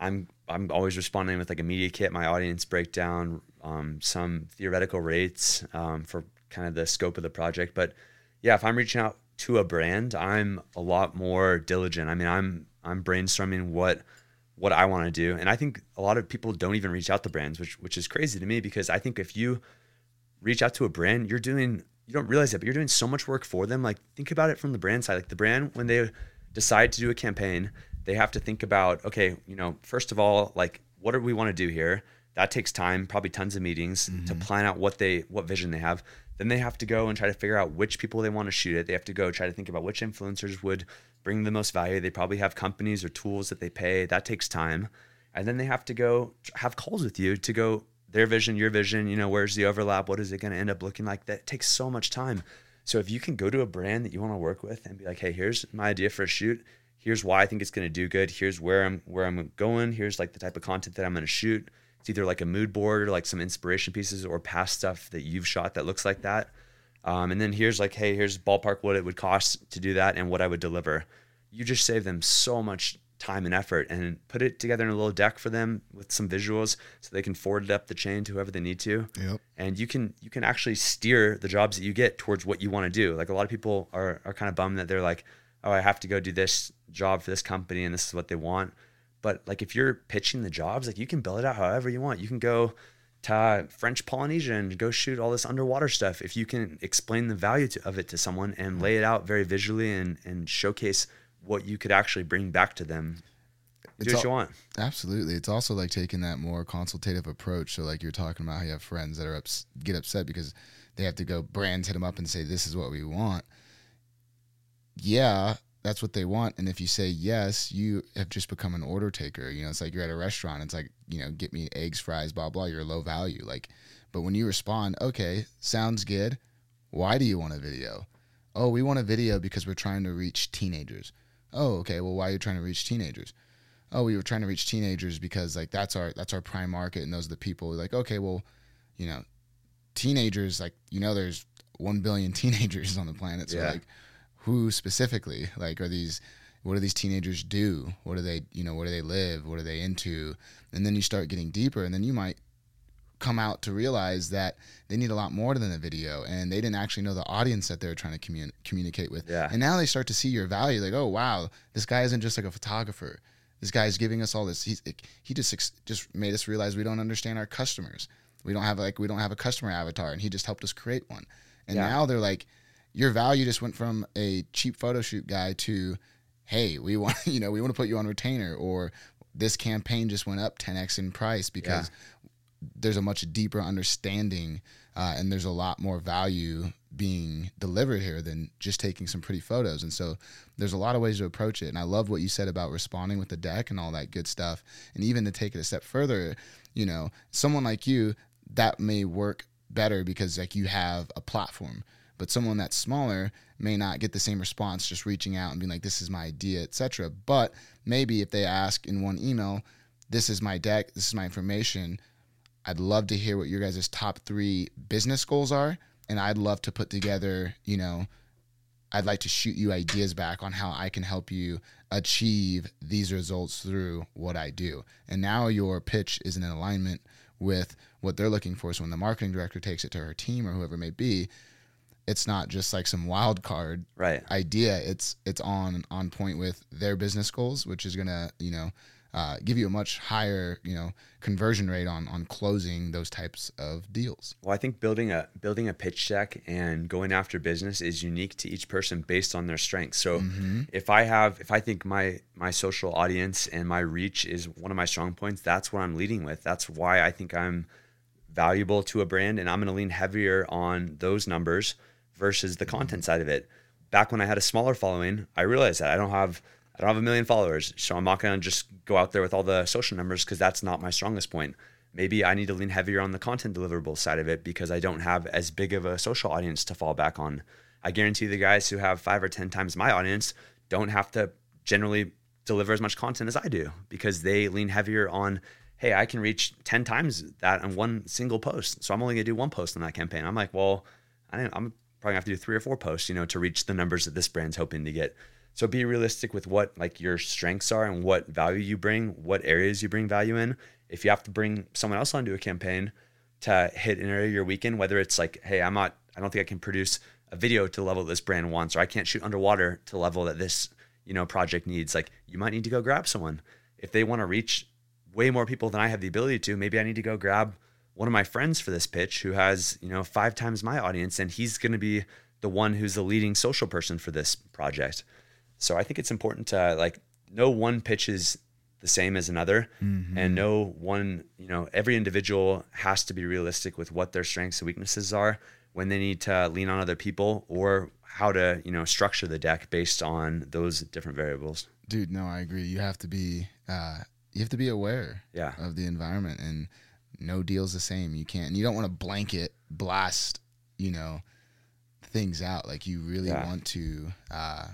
i'm i'm always responding with like a media kit my audience breakdown um some theoretical rates um for kind of the scope of the project. But yeah if i'm reaching out to a brand i'm a lot more diligent. I mean i'm i'm brainstorming what what i want to do and i think a lot of people don't even reach out to brands which which is crazy to me because i think if you reach out to a brand, you're doing you don't realize it, but you're doing so much work for them. Like think about it from the brand side. Like the brand when they decide to do a campaign, they have to think about, okay, you know, first of all, like what do we want to do here? That takes time, probably tons of meetings mm-hmm. to plan out what they what vision they have. Then they have to go and try to figure out which people they want to shoot it. They have to go try to think about which influencers would bring the most value. They probably have companies or tools that they pay. That takes time. And then they have to go have calls with you to go their vision, your vision, you know, where's the overlap? What is it going to end up looking like? That takes so much time. So if you can go to a brand that you want to work with and be like, hey, here's my idea for a shoot. Here's why I think it's going to do good. Here's where I'm where I'm going. Here's like the type of content that I'm going to shoot. It's either like a mood board or like some inspiration pieces or past stuff that you've shot that looks like that. Um, and then here's like, hey, here's ballpark what it would cost to do that and what I would deliver. You just save them so much time and effort and put it together in a little deck for them with some visuals so they can forward it up the chain to whoever they need to. Yep. And you can you can actually steer the jobs that you get towards what you want to do. Like a lot of people are are kind of bummed that they're like, "Oh, I have to go do this job for this company and this is what they want." But like if you're pitching the jobs, like you can build it out however you want. You can go to French Polynesia and go shoot all this underwater stuff. If you can explain the value to, of it to someone and lay it out very visually and, and showcase what you could actually bring back to them. Do it's what you want. Absolutely. It's also like taking that more consultative approach. So like you're talking about how you have friends that are ups, get upset because they have to go brands hit them up and say this is what we want. Yeah, that's what they want. And if you say yes, you have just become an order taker. You know, it's like you're at a restaurant. It's like, you know, get me eggs, fries, blah, blah. You're low value. Like, but when you respond, okay, sounds good. Why do you want a video? Oh, we want a video because we're trying to reach teenagers. Oh, okay. Well, why are you trying to reach teenagers? Oh, we were trying to reach teenagers because like that's our that's our prime market, and those are the people. Like, okay, well, you know, teenagers like you know, there's one billion teenagers on the planet. So yeah. like, who specifically like are these? What do these teenagers do? What do they you know? What do they live? What are they into? And then you start getting deeper, and then you might come out to realize that they need a lot more than a video and they didn't actually know the audience that they were trying to commun- communicate with. Yeah. And now they start to see your value like, oh, wow, this guy isn't just like a photographer. This guy's giving us all this. He's, he just just made us realize we don't understand our customers. We don't have like we don't have a customer avatar, and he just helped us create one. And yeah. now they're like, your value just went from a cheap photo shoot guy to, hey, we want you know we want to put you on retainer, or this campaign just went up 10x in price because yeah there's a much deeper understanding uh, and there's a lot more value being delivered here than just taking some pretty photos. And so there's a lot of ways to approach it. And I love what you said about responding with the deck and all that good stuff. And even to take it a step further, you know, someone like you, that may work better because like you have a platform. But someone that's smaller may not get the same response just reaching out and being like, this is my idea, etc. But maybe if they ask in one email, this is my deck, this is my information, I'd love to hear what your guys' top three business goals are. And I'd love to put together, you know, I'd like to shoot you ideas back on how I can help you achieve these results through what I do. And now your pitch is in alignment with what they're looking for. So when the marketing director takes it to her team or whoever it may be, it's not just like some wild card right. idea. It's it's on on point with their business goals, which is gonna, you know, uh, give you a much higher you know conversion rate on on closing those types of deals. Well, I think building a building a pitch deck and going after business is unique to each person based on their strengths. So mm-hmm. if I have if I think my my social audience and my reach is one of my strong points, that's what I'm leading with. That's why I think I'm valuable to a brand and I'm going to lean heavier on those numbers versus the content side of it. Back when I had a smaller following, I realized that I don't have I don't have a million followers, so I'm not gonna just go out there with all the social numbers because that's not my strongest point. Maybe I need to lean heavier on the content deliverable side of it because I don't have as big of a social audience to fall back on. I guarantee the guys who have five or ten times my audience don't have to generally deliver as much content as I do because they lean heavier on hey, I can reach 10 times that on one single post. So I'm only gonna do one post on that campaign. I'm like, well, I am probably have to do three or four posts, you know, to reach the numbers that this brand's hoping to get. So be realistic with what like your strengths are and what value you bring, what areas you bring value in. If you have to bring someone else onto a campaign to hit an area of your weekend, whether it's like, hey, I'm not, I don't think I can produce a video to the level this brand wants, or I can't shoot underwater to the level that this, you know, project needs. Like you might need to go grab someone. If they want to reach way more people than I have the ability to, maybe I need to go grab one of my friends for this pitch who has, you know, five times my audience and he's going to be the one who's the leading social person for this project. So I think it's important to like no one pitch is the same as another mm-hmm. and no one, you know, every individual has to be realistic with what their strengths and weaknesses are when they need to lean on other people or how to, you know, structure the deck based on those different variables. Dude, no, I agree. You have to be uh you have to be aware yeah. of the environment and no deal's the same. You can't you don't want to blanket blast, you know, things out. Like you really yeah. want to uh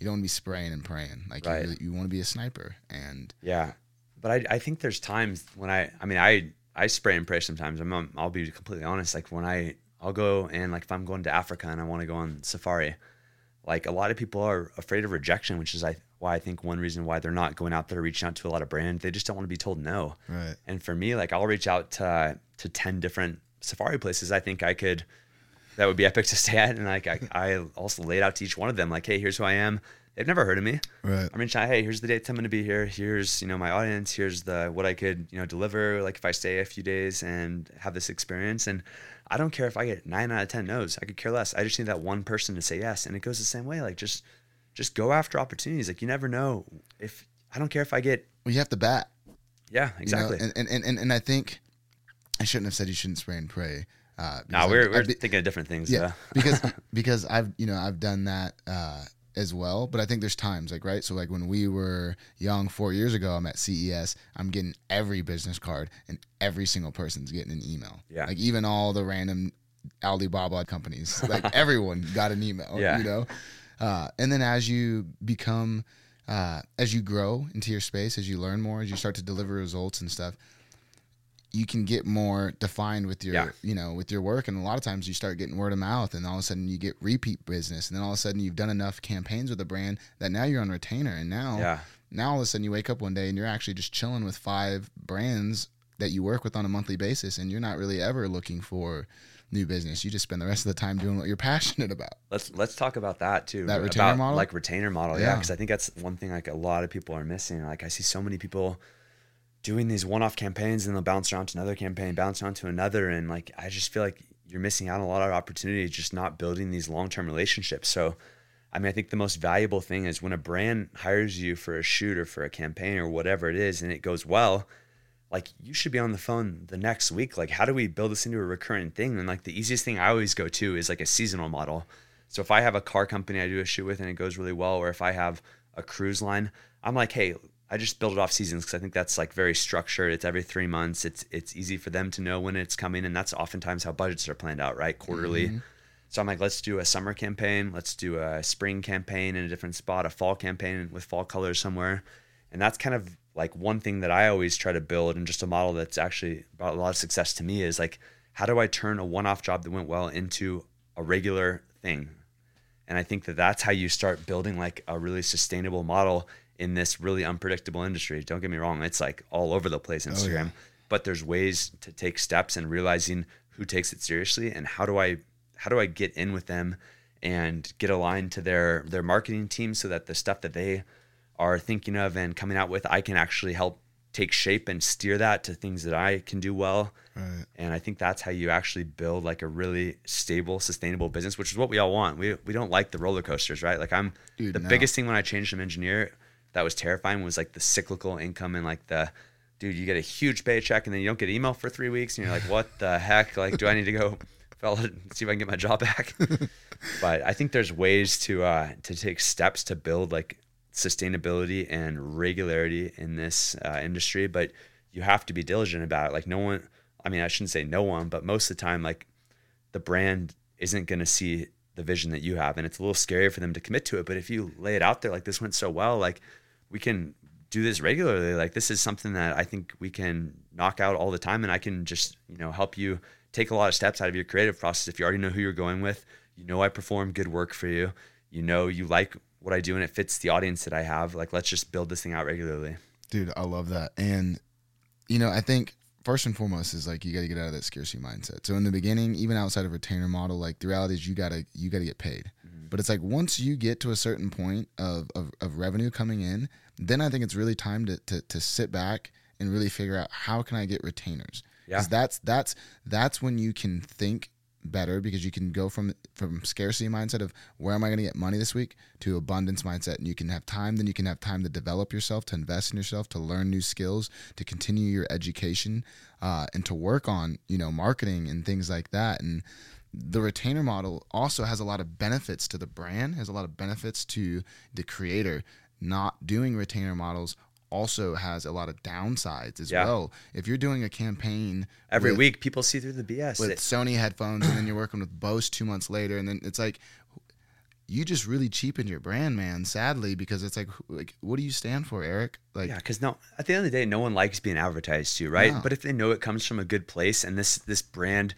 you don't want to be spraying and praying. Like right. you, really, you want to be a sniper and Yeah. But I I think there's times when I I mean I I spray and pray sometimes. I'm I'll be completely honest like when I I'll go and like if I'm going to Africa and I want to go on safari, like a lot of people are afraid of rejection, which is I why I think one reason why they're not going out there reaching out to a lot of brands. They just don't want to be told no. Right. And for me, like I'll reach out to to ten different safari places. I think I could. That would be epic to stay at, and like I, I also laid out to each one of them, like, hey, here's who I am. They've never heard of me. Right. I'm reaching out, hey, here's the dates I'm going to be here. Here's you know my audience. Here's the what I could you know deliver. Like if I stay a few days and have this experience, and I don't care if I get nine out of ten no's. I could care less. I just need that one person to say yes, and it goes the same way. Like just just go after opportunities. Like you never know if I don't care if I get. Well, you have to bat. Yeah, exactly. You know? and, and and and I think I shouldn't have said you shouldn't spray and pray. Uh, no, we're, we're be, thinking of different things. Yeah, because because I've you know I've done that uh, as well. But I think there's times like right. So like when we were young four years ago, I'm at CES. I'm getting every business card, and every single person's getting an email. Yeah, like even all the random Alibaba companies, like everyone got an email. Yeah, you know. Uh, and then as you become, uh, as you grow into your space, as you learn more, as you start to deliver results and stuff, you can get more defined with your, yeah. you know, with your work. And a lot of times you start getting word of mouth, and all of a sudden you get repeat business, and then all of a sudden you've done enough campaigns with a brand that now you're on retainer, and now, yeah. now all of a sudden you wake up one day and you're actually just chilling with five brands that you work with on a monthly basis, and you're not really ever looking for new business. You just spend the rest of the time doing what you're passionate about. Let's let's talk about that too. That retainer about, model, like retainer model, yeah. Because yeah, I think that's one thing like a lot of people are missing. Like I see so many people doing these one-off campaigns and they'll bounce around to another campaign, bounce around to another, and like I just feel like you're missing out on a lot of opportunities just not building these long-term relationships. So. I mean, I think the most valuable thing is when a brand hires you for a shoot or for a campaign or whatever it is, and it goes well like you should be on the phone the next week. Like how do we build this into a recurrent thing? And like the easiest thing i always go to is like a seasonal model. So if i have a car company i do a shoot with and it goes really well or if i have a cruise line i'm like hey i just build it off seasons because i think that's like very structured. It's every three months. It's it's easy for them to know when it's coming and that's oftentimes how budgets are planned out right? Quarterly. Mm-hmm. so i'm like let's do a summer campaign. Let's do a spring campaign in a different spot a fall campaign with fall colors somewhere. And that's kind of like one thing that I always try to build and just a model that's actually brought a lot of success to me is like how do I turn a one-off job that went well into a regular thing? And I think that that's how you start building like a really sustainable model in this really unpredictable industry. Don't get me wrong, it's like all over the place oh, Instagram, oh, yeah. but there's ways to take steps and realizing who takes it seriously and how do I how do I get in with them and get aligned to their their marketing team so that the stuff that they are thinking of and coming out with, I can actually help take shape and steer that to things that I can do well. Right. And I think that's how you actually build like a really stable, sustainable business, which is what we all want. We we don't like the roller coasters, right? Like I'm Dude, the no. biggest thing when I changed from engineer that was terrifying was like the cyclical income and like the dude, you get a huge paycheck and then you don't get email for three weeks and you're like, what the heck? Like, do I need to go see if I can get my job back. but I think there's ways to uh, to take steps to build like sustainability and regularity in this uh, industry. But you have to be diligent about it. Like no one, I mean, I shouldn't say no one, but most of the time, like the brand isn't going to see the vision that you have, and it's a little scary for them to commit to it. But if you lay it out there, like this went so well, like we can do this regularly. Like this is something that I think we can knock out all the time, and I can just you know help you take a lot of steps out of your creative process. If you already know who you're going with, you know I perform good work for you. You know you like what I do and it fits the audience that I have. Like let's just build this thing out regularly. Dude, I love that. And you know, I think first and foremost is like you got to get out of that scarcity mindset. So in the beginning, even outside of retainer model, like the reality is you gotta you gotta get paid. Mm-hmm. But it's like once you get to a certain point of, of, of revenue coming in, then I think it's really time to, to, to sit back and really figure out how can I get retainers. Yeah. That's that's that's when you can think better because you can go from from scarcity mindset of where am I going to get money this week to abundance mindset. And you can have time then you can have time to develop yourself to invest in yourself to learn new skills to continue your education uh, and to work on you know marketing and things like that. And the retainer model also has a lot of benefits to the brand has a lot of benefits to the creator not doing retainer models also has a lot of downsides as yeah. well. If you're doing a campaign every with, week, people see through the BS with Sony headphones, and then you're working with Bose two months later, and then it's like you just really cheapened your brand, man. Sadly, because it's like, like, what do you stand for, Eric? Like, yeah, because no, at the end of the day, no one likes being advertised to, right? No. But if they know it comes from a good place, and this this brand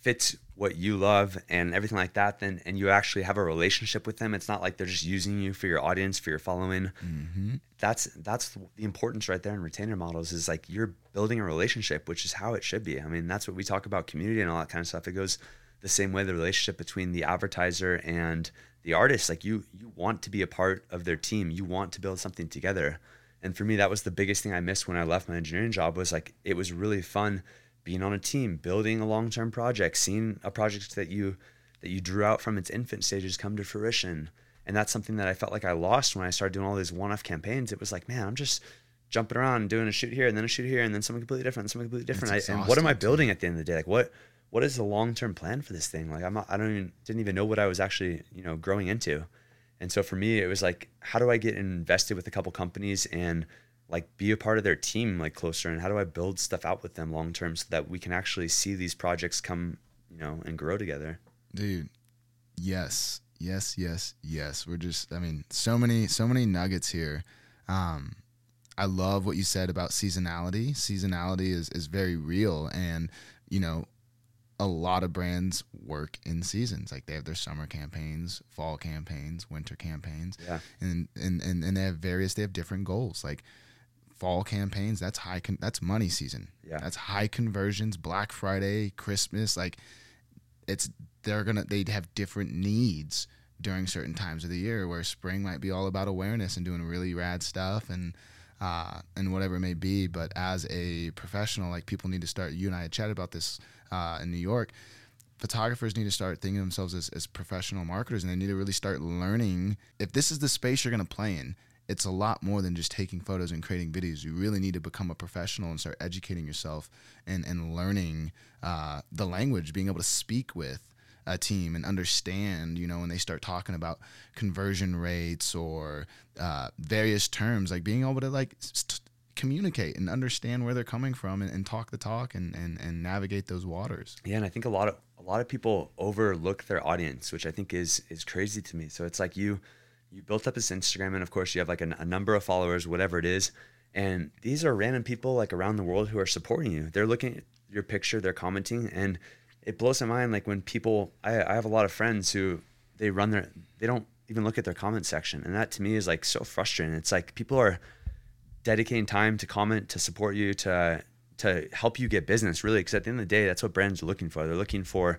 fits what you love and everything like that then and you actually have a relationship with them it's not like they're just using you for your audience for your following. Mm-hmm. that's that's the importance right there in retainer models is like you're building a relationship which is how it should be. I mean that's what we talk about community and all that kind of stuff. It goes the same way the relationship between the advertiser and the artist. Like you you want to be a part of their team. You want to build something together. And for me that was the biggest thing i missed when i left my engineering job was like it was really fun being on a team, building a long-term project, seeing a project that you that you drew out from its infant stages come to fruition. And that's something that I felt like I lost when I started doing all these one-off campaigns. It was like, man, I'm just jumping around and doing a shoot here and then a shoot here and then something completely different, and something completely different. I, and what am I building at the end of the day? Like what what is the long-term plan for this thing? Like I'm not, I don't even didn't even know what I was actually, you know, growing into. And so for me, it was like, how do I get invested with a couple companies and like be a part of their team like closer and how do I build stuff out with them long term so that we can actually see these projects come, you know, and grow together. Dude, yes. Yes, yes, yes. We're just I mean, so many so many nuggets here. Um I love what you said about seasonality. Seasonality is is very real and you know, a lot of brands work in seasons. Like they have their summer campaigns, fall campaigns, winter campaigns. Yeah. And and and, and they have various they have different goals. Like fall campaigns that's high con- that's money season. Yeah. That's high conversions black friday christmas like it's they're gonna they'd have different needs during certain times of the year where spring might be all about awareness and doing really rad stuff and uh, and whatever it may be. But as a professional like people need to start you and i had chatted about this uh, in new york. Photographers need to start thinking of themselves as, as professional marketers and they need to really start learning if this is the space you're going to play in it's a lot more than just taking photos and creating videos. You really need to become a professional and start educating yourself and, and learning uh, the language, being able to speak with a team and understand, you know, when they start talking about conversion rates or uh, various terms, like being able to like st- communicate and understand where they're coming from and, and talk the talk and, and, and navigate those waters. Yeah. And I think a lot of, a lot of people overlook their audience, which I think is, is crazy to me. So it's like you, you built up this Instagram, and of course, you have like a, a, number of followers, whatever it is. And these are random people like around the world who are supporting you. They're looking at your picture, they're commenting, and it blows my mind. Like when people, I, I have a lot of friends who they run their, they don't even look at their comment section, and that to me is like so frustrating. It's like people are dedicating time to comment, to support you, to to help you get business, really. Because at the end of the day, that's what brands are looking for. They're looking for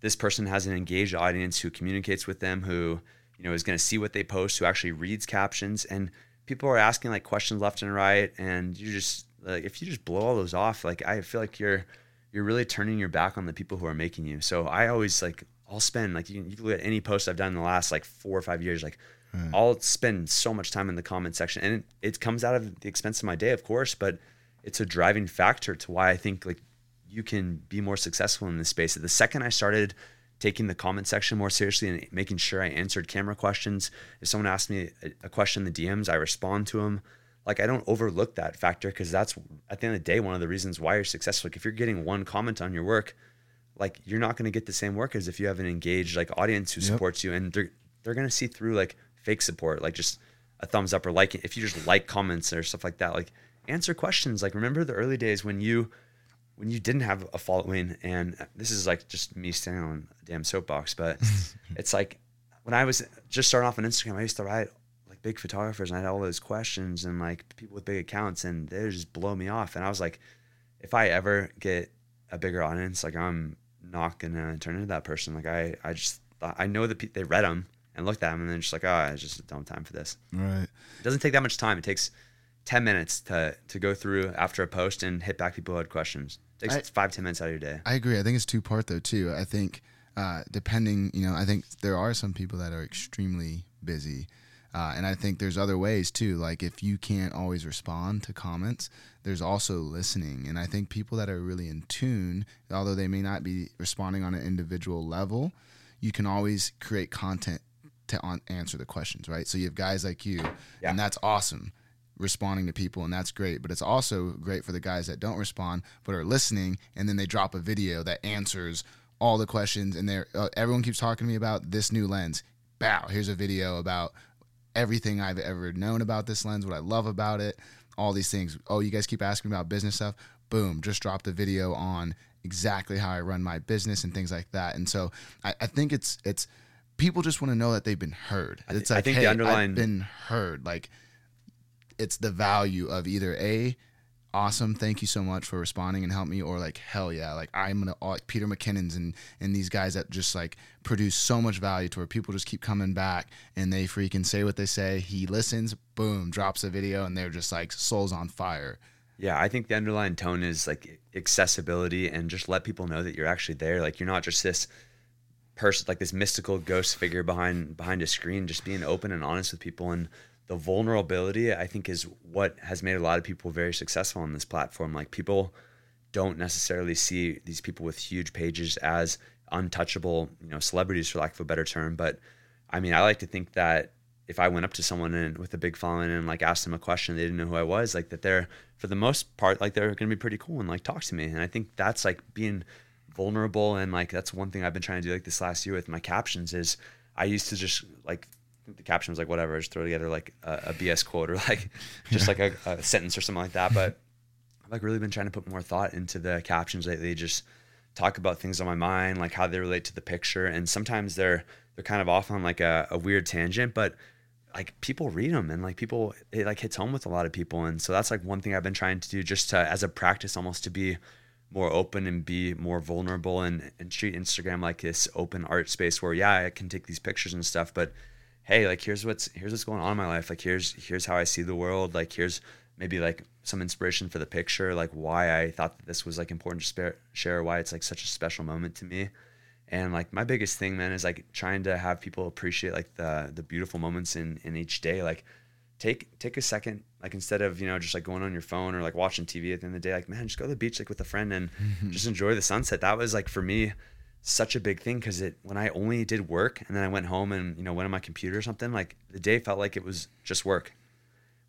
this person has an engaged audience who communicates with them, who you know, is going to see what they post, who actually reads captions, and people are asking like questions left and right, and you just like if you just blow all those off, like I feel like you're you're really turning your back on the people who are making you. So I always like I'll spend like you can, you can look at any post I've done in the last like four or five years, like right. I'll spend so much time in the comment section, and it, it comes out of the expense of my day, of course, but it's a driving factor to why I think like you can be more successful in this space. The second I started taking the comment section more seriously and making sure I answered camera questions, if someone asks me a, question in the DMs, I respond to them. Like I don't overlook that factor because that's at the end of the day one of the reasons why you're successful. Like if you're getting one comment on your work, like you're not going to get the same work as if you have an engaged like audience who yep. supports you and they're they're going to see through like fake support, like just a thumbs up or like if you just like comments or stuff like that. Like answer questions. Like remember the early days when you when you didn't have a following and this is like just me standing on a damn soapbox, but it's like when I was just starting off on Instagram, I used to write like big photographers and I had all those questions and like people with big accounts and they just blow me off. And I was like, if I ever get a bigger audience, like I'm not gonna turn into that person. Like I, I just thought, I know that pe- they read them and looked at them and then just like, oh, it's just a dumb time for this. Right. It doesn't take that much time. It takes 10 minutes to, to go through after a post and hit back people who had questions. Takes I, five, 10 minutes out of your day. I agree. I think it's two part though too. I think, uh, depending, you know, I think there are some people that are extremely busy. Uh, and I think there's other ways too. Like if you can't always respond to comments, there's also listening. And I think people that are really in tune, although they may not be responding on an individual level, you can always create content to on, answer the questions, right? So you have guys like you, yeah. and that's awesome responding to people and that's great but it's also great for the guys that don't respond but are listening and then they drop a video that answers all the questions and they uh, everyone keeps talking to me about this new lens bow here's a video about everything i've ever known about this lens what i love about it all these things oh you guys keep asking about business stuff boom just dropped a video on exactly how i run my business and things like that and so i, I think it's it's people just want to know that they've been heard. It's like, I think hey, the underlying I've been heard. Like it's the value of either a awesome thank you so much for responding and help me or like hell yeah like i'm gonna like peter mckinnon's and and these guys that just like produce so much value to where people just keep coming back and they freaking say what they say he listens boom drops a video and they're just like souls on fire. Yeah i think the underlying tone is like accessibility and just let people know that you're actually there. Like you're not just this person like this mystical ghost figure behind behind a screen just being open and honest with people and the vulnerability i think is what has made a lot of people very successful on this platform. Like people don't necessarily see these people with huge pages as untouchable you know celebrities for lack of a better term. But i mean i like to think that if i went up to someone and with a big following and like asked them a question they didn't know who i was like that they're for the most part like they're going to be pretty cool and like talk to me. And i think that's like being vulnerable and like that's one thing I've been trying to do like this last year with my captions is I used to just like the caption was like whatever, just throw together like a, a BS quote or like just like a, a, sentence or something like that. But I've like really been trying to put more thought into the captions lately. Just talk about things on my mind, like how they relate to the picture, and sometimes they're they're kind of off on like a, a weird tangent, but like people read them and like people it like hits home with a lot of people, and so that's like one thing I've been trying to do just to as a practice almost to be more open and be more vulnerable and, and treat Instagram like this open art space where yeah, I can take these pictures and stuff, but hey, like here's what's here's what's going on in my life. Like here's here's how I see the world. Like here's maybe like some inspiration for the picture, like why I thought that this was like important to spare, share, why it's like such a special moment to me. And like my biggest thing, man, is like trying to have people appreciate like the the beautiful moments in in each day. Like take take a second like instead of you know just like going on your phone or like watching tv at the end of the day like man just go to the beach like with a friend and just enjoy the sunset that was like for me such a big thing because it when i only did work and then i went home and you know went on my computer or something like the day felt like it was just work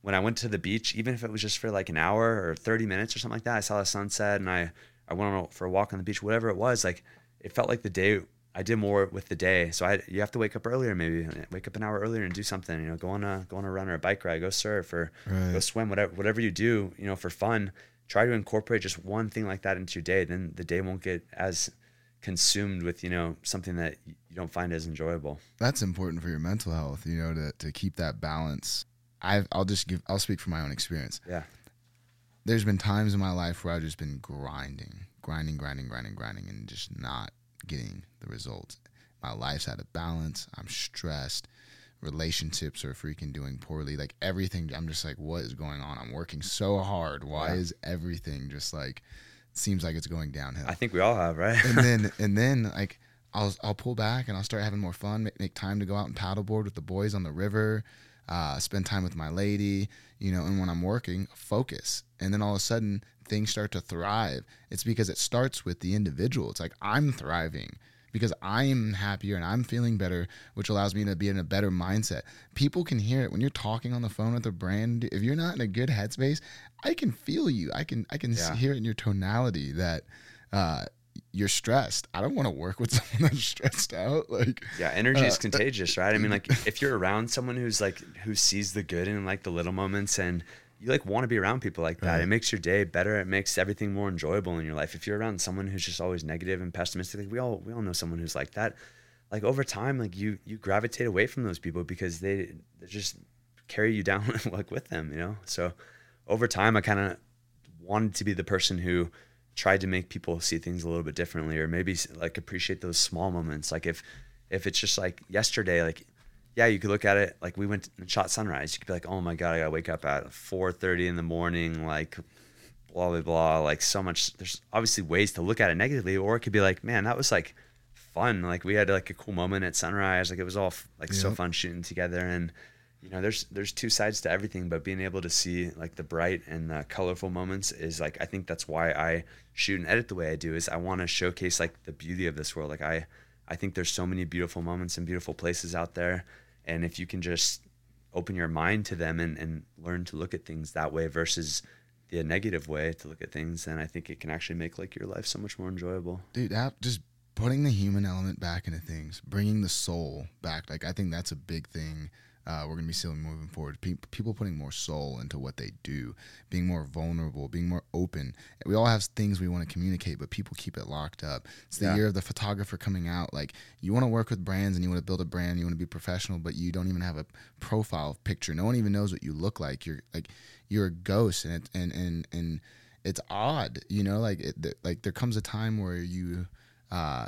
when i went to the beach even if it was just for like an hour or 30 minutes or something like that i saw the sunset and i i went on for a walk on the beach whatever it was like it felt like the day I did more with the day. So I you have to wake up earlier, maybe wake up an hour earlier and do something. You know, go on a go on a run or a bike ride, go surf or right. go swim, whatever whatever you do. You know, for fun, try to incorporate just one thing like that into your day. Then the day won't get as consumed with you know something that you don't find as enjoyable. That's important for your mental health. You know, to to keep that balance. I I'll just give I'll speak from my own experience. Yeah. There's been times in my life where I've just been grinding, grinding, grinding, grinding, grinding, and just not getting the results. My life's out of balance. I'm stressed. Relationships are freaking doing poorly. Like everything, I'm just like, what is going on? I'm working so hard. Why yeah. is everything just like seems like it's going downhill? I think we all have, right? and then and then like I'll I'll pull back and I'll start having more fun. Make, make time to go out and paddleboard with the boys on the river. Uh, spend time with my lady, you know, and when I'm working, focus. And then all of a sudden, things start to thrive, it's because it starts with the individual. It's like I'm thriving because I'm happier and I'm feeling better, which allows me to be in a better mindset. People can hear it when you're talking on the phone with a brand. If you're not in a good headspace, I can feel you. I can I can Yeah. hear it in your tonality that uh, you're stressed. I don't want to work with someone that's stressed out. Like Yeah, energy is Uh, contagious, right? I mean, like if you're around someone who's like who sees the good in like the little moments and you like want to be around people like that. Right. It makes your day better. It makes everything more enjoyable in your life. If you're around someone who's just always negative and pessimistic, like we all we all know someone who's like that. Like over time, like you you gravitate away from those people because they they just carry you down like with them, you know. So over time, I kind of wanted to be the person who tried to make people see things a little bit differently or maybe like appreciate those small moments like if if it's just like yesterday like yeah you could look at it like we went and shot sunrise. You could be like oh my god i gotta wake up at 4.30 in the morning like blah blah blah like so much there's obviously ways to look at it negatively or it could be like man that was like fun like we had like a cool moment at sunrise like it was all f- like so fun shooting together and you know there's there's two sides to everything but being able to see like the bright and the colorful moments is like i think that's why i shoot and edit the way i do is i want to showcase like the beauty of this world like i i think there's so many beautiful moments and beautiful places out there and if you can just open your mind to them and, and learn to look at things that way versus the negative way to look at things then i think it can actually make like your life so much more enjoyable. Dude that just putting the human element back into things bringing the soul back like i think that's a big thing uh, we're going to be seeing moving forward. Pe- people putting more soul into what they do being more vulnerable being more open. We all have things we want to communicate but people keep it locked up. It's the Yeah. year of the photographer coming out like you want to work with brands and you want to build a brand you want to be professional but you don't even have a profile picture. No one even knows what you look like. You're like you're a ghost and it, and and and it's odd you know like it, th- like there comes a time where you uh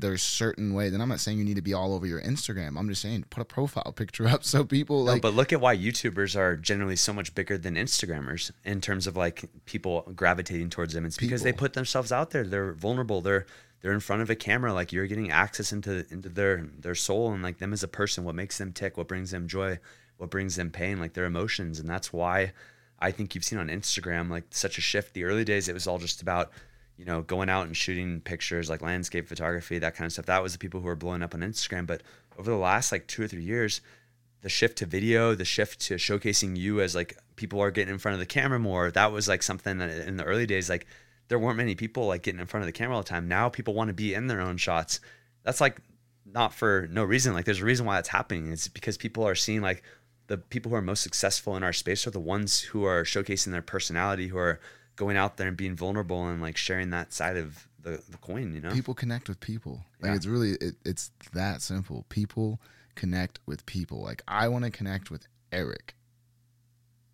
there's certain ways and i'm not saying you need to be all over your instagram i'm just saying put a profile picture up so people No, like but look at why YouTubers are generally so much bigger than Instagrammers in terms of like people gravitating towards them. It's because they put themselves out there. They're vulnerable. They're they're in front of a camera. Like you're getting access into into their their soul and like them as a person. What makes them tick? What brings them joy? What brings them pain? Like their emotions. And that's why I think you've seen on Instagram like such a shift. The early days it was all just about you know going out and shooting pictures like landscape photography that kind of stuff. That was the people who were blowing up on Instagram. But over the last like two or three years the shift to video, the shift to showcasing you as like people are getting in front of the camera more. That was like something that in the early days, like there weren't many people like getting in front of the camera all the time. Now people want to be in their own shots. That's like not for no reason. Like there's a reason why that's happening. It's because people are seeing like the people who are most successful in our space are the ones who are showcasing their personality, who are going out there and being vulnerable and like sharing that side of the, the coin, you know? people connect with people. Like Yeah. it's really it, it's that simple. People connect with people. Like i want to connect with eric.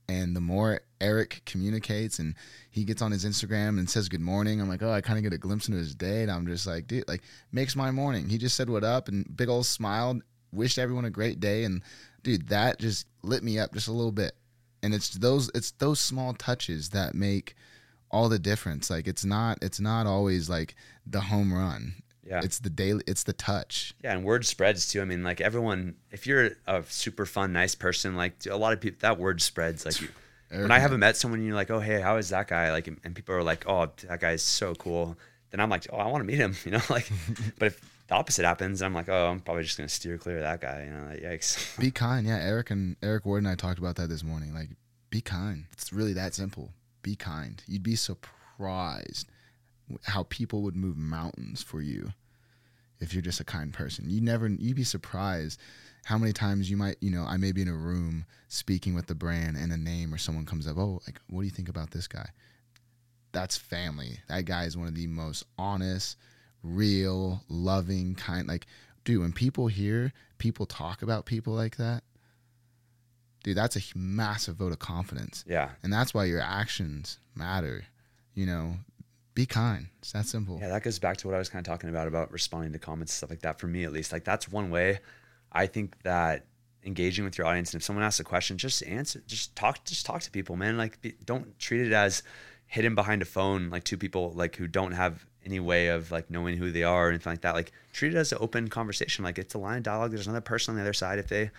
And the more eric communicates and he gets on his instagram and says good morning i'm like oh i kind of get a glimpse into his day and i'm just like dude like makes my morning. He just said what up and big old smiled wished everyone a great day. And dude that just lit me up just a little bit. And it's those it's those small touches that make all the difference like it's not it's not always like the home run Yeah. it's the daily it's the touch Yeah, and word spreads too. I mean, like everyone, if you're a super fun, nice person, like a lot of people, that word spreads. Like you, when I haven't met someone, and you're like, oh hey, how is that guy? Like, and people are like, oh, that guy's so cool. Then I'm like, oh, I want to meet him. You know, like, but if the opposite happens, I'm like, oh, I'm probably just gonna steer clear of that guy. You know, like, yikes. be kind yeah eric and eric ward and i talked about that this morning like be kind it's really that simple be kind. You'd be surprised how people would move mountains for you if you're just a kind person. You never you'd be surprised how many times you might you know i may be in a room speaking with the brand and a name or someone comes up oh like what do you think about this guy? That's family. That guy is one of the most honest real loving kind like dude when people hear people talk about people like that dude that's a massive vote of confidence Yeah, and that's why your actions matter you know be kind it's that simple yeah, that goes back to what I was kind of talking about about responding to comments and stuff like that. For me, at least, like that's one way. I think that engaging with your audience, and if someone asks a question, just answer, just talk, just talk to people, man. Like, be, don't treat it as hidden behind a phone, like two people like who don't have any way of like knowing who they are or anything like that. Like, treat it as an open conversation. Like, it's a line of dialogue. There's another person on the other side. If they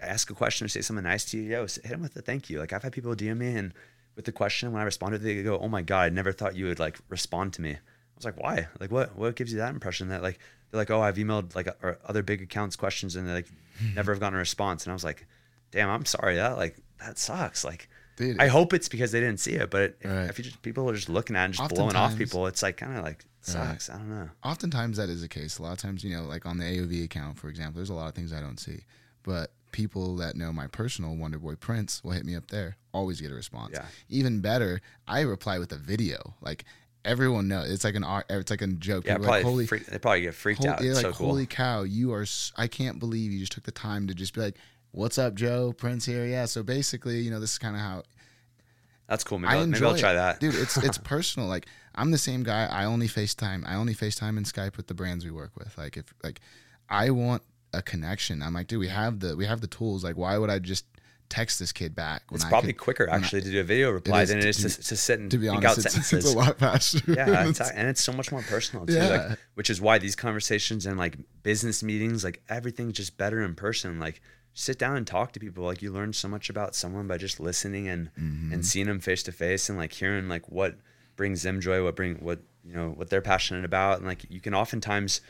ask a question or say something nice to you, yo, hit them with a thank you. Like, I've had people DM me and with the question when I responded, they go, "Oh my god, I never thought you would like respond to me." I was like, "Why? Like, what? What gives you that impression that like they're like, oh, I've emailed like uh, other big accounts questions and they like never have gotten a response." And I was like, "Damn, I'm sorry. That like that sucks." Like, Dude, I hope it's because they didn't see it, but Right. if you just people are just looking at it and just blowing off people, it's like kind of like Right. sucks. I don't know. oftentimes that is the case. A lot of times, you know, like on the AOV account, for example, there's a lot of things I don't see. But people that know my personal Wonder Boy Prince will hit me up there. Always get a response. Yeah. Even better, I reply with a video. Like everyone knows, it's like an art. It's like a joke. Yeah, People probably like, holy, freak, they probably get freaked hol- out. It's like so cool. holy cow, you are. I can't believe you just took the time to just be like, "What's up, Joe Prince here?" Yeah. So basically, you know, this is kind of how That's cool. Maybe, I I'll, maybe I'll try it. that. dude. It's it's personal. Like I'm the same guy. I only FaceTime. I only FaceTime and Skype with the brands we work with. Like if like I want a connection. I'm like, dude, we have the we have the tools. Like, why would I just text this kid back? When It's I probably could- quicker when I- actually to do a video reply is than it is to to, to sit and to be think out honest, it's, it's a lot faster. yeah, It's- and it's so much more personal too. Yeah. Like, which is why these conversations and like business meetings, like everything's just better in person. Like, sit down and talk to people. Like, you learn so much about someone by just listening and Mm-hmm. and seeing them face to face and like hearing like what brings them joy, what bring what you know what they're passionate about, and like you can oftentimes,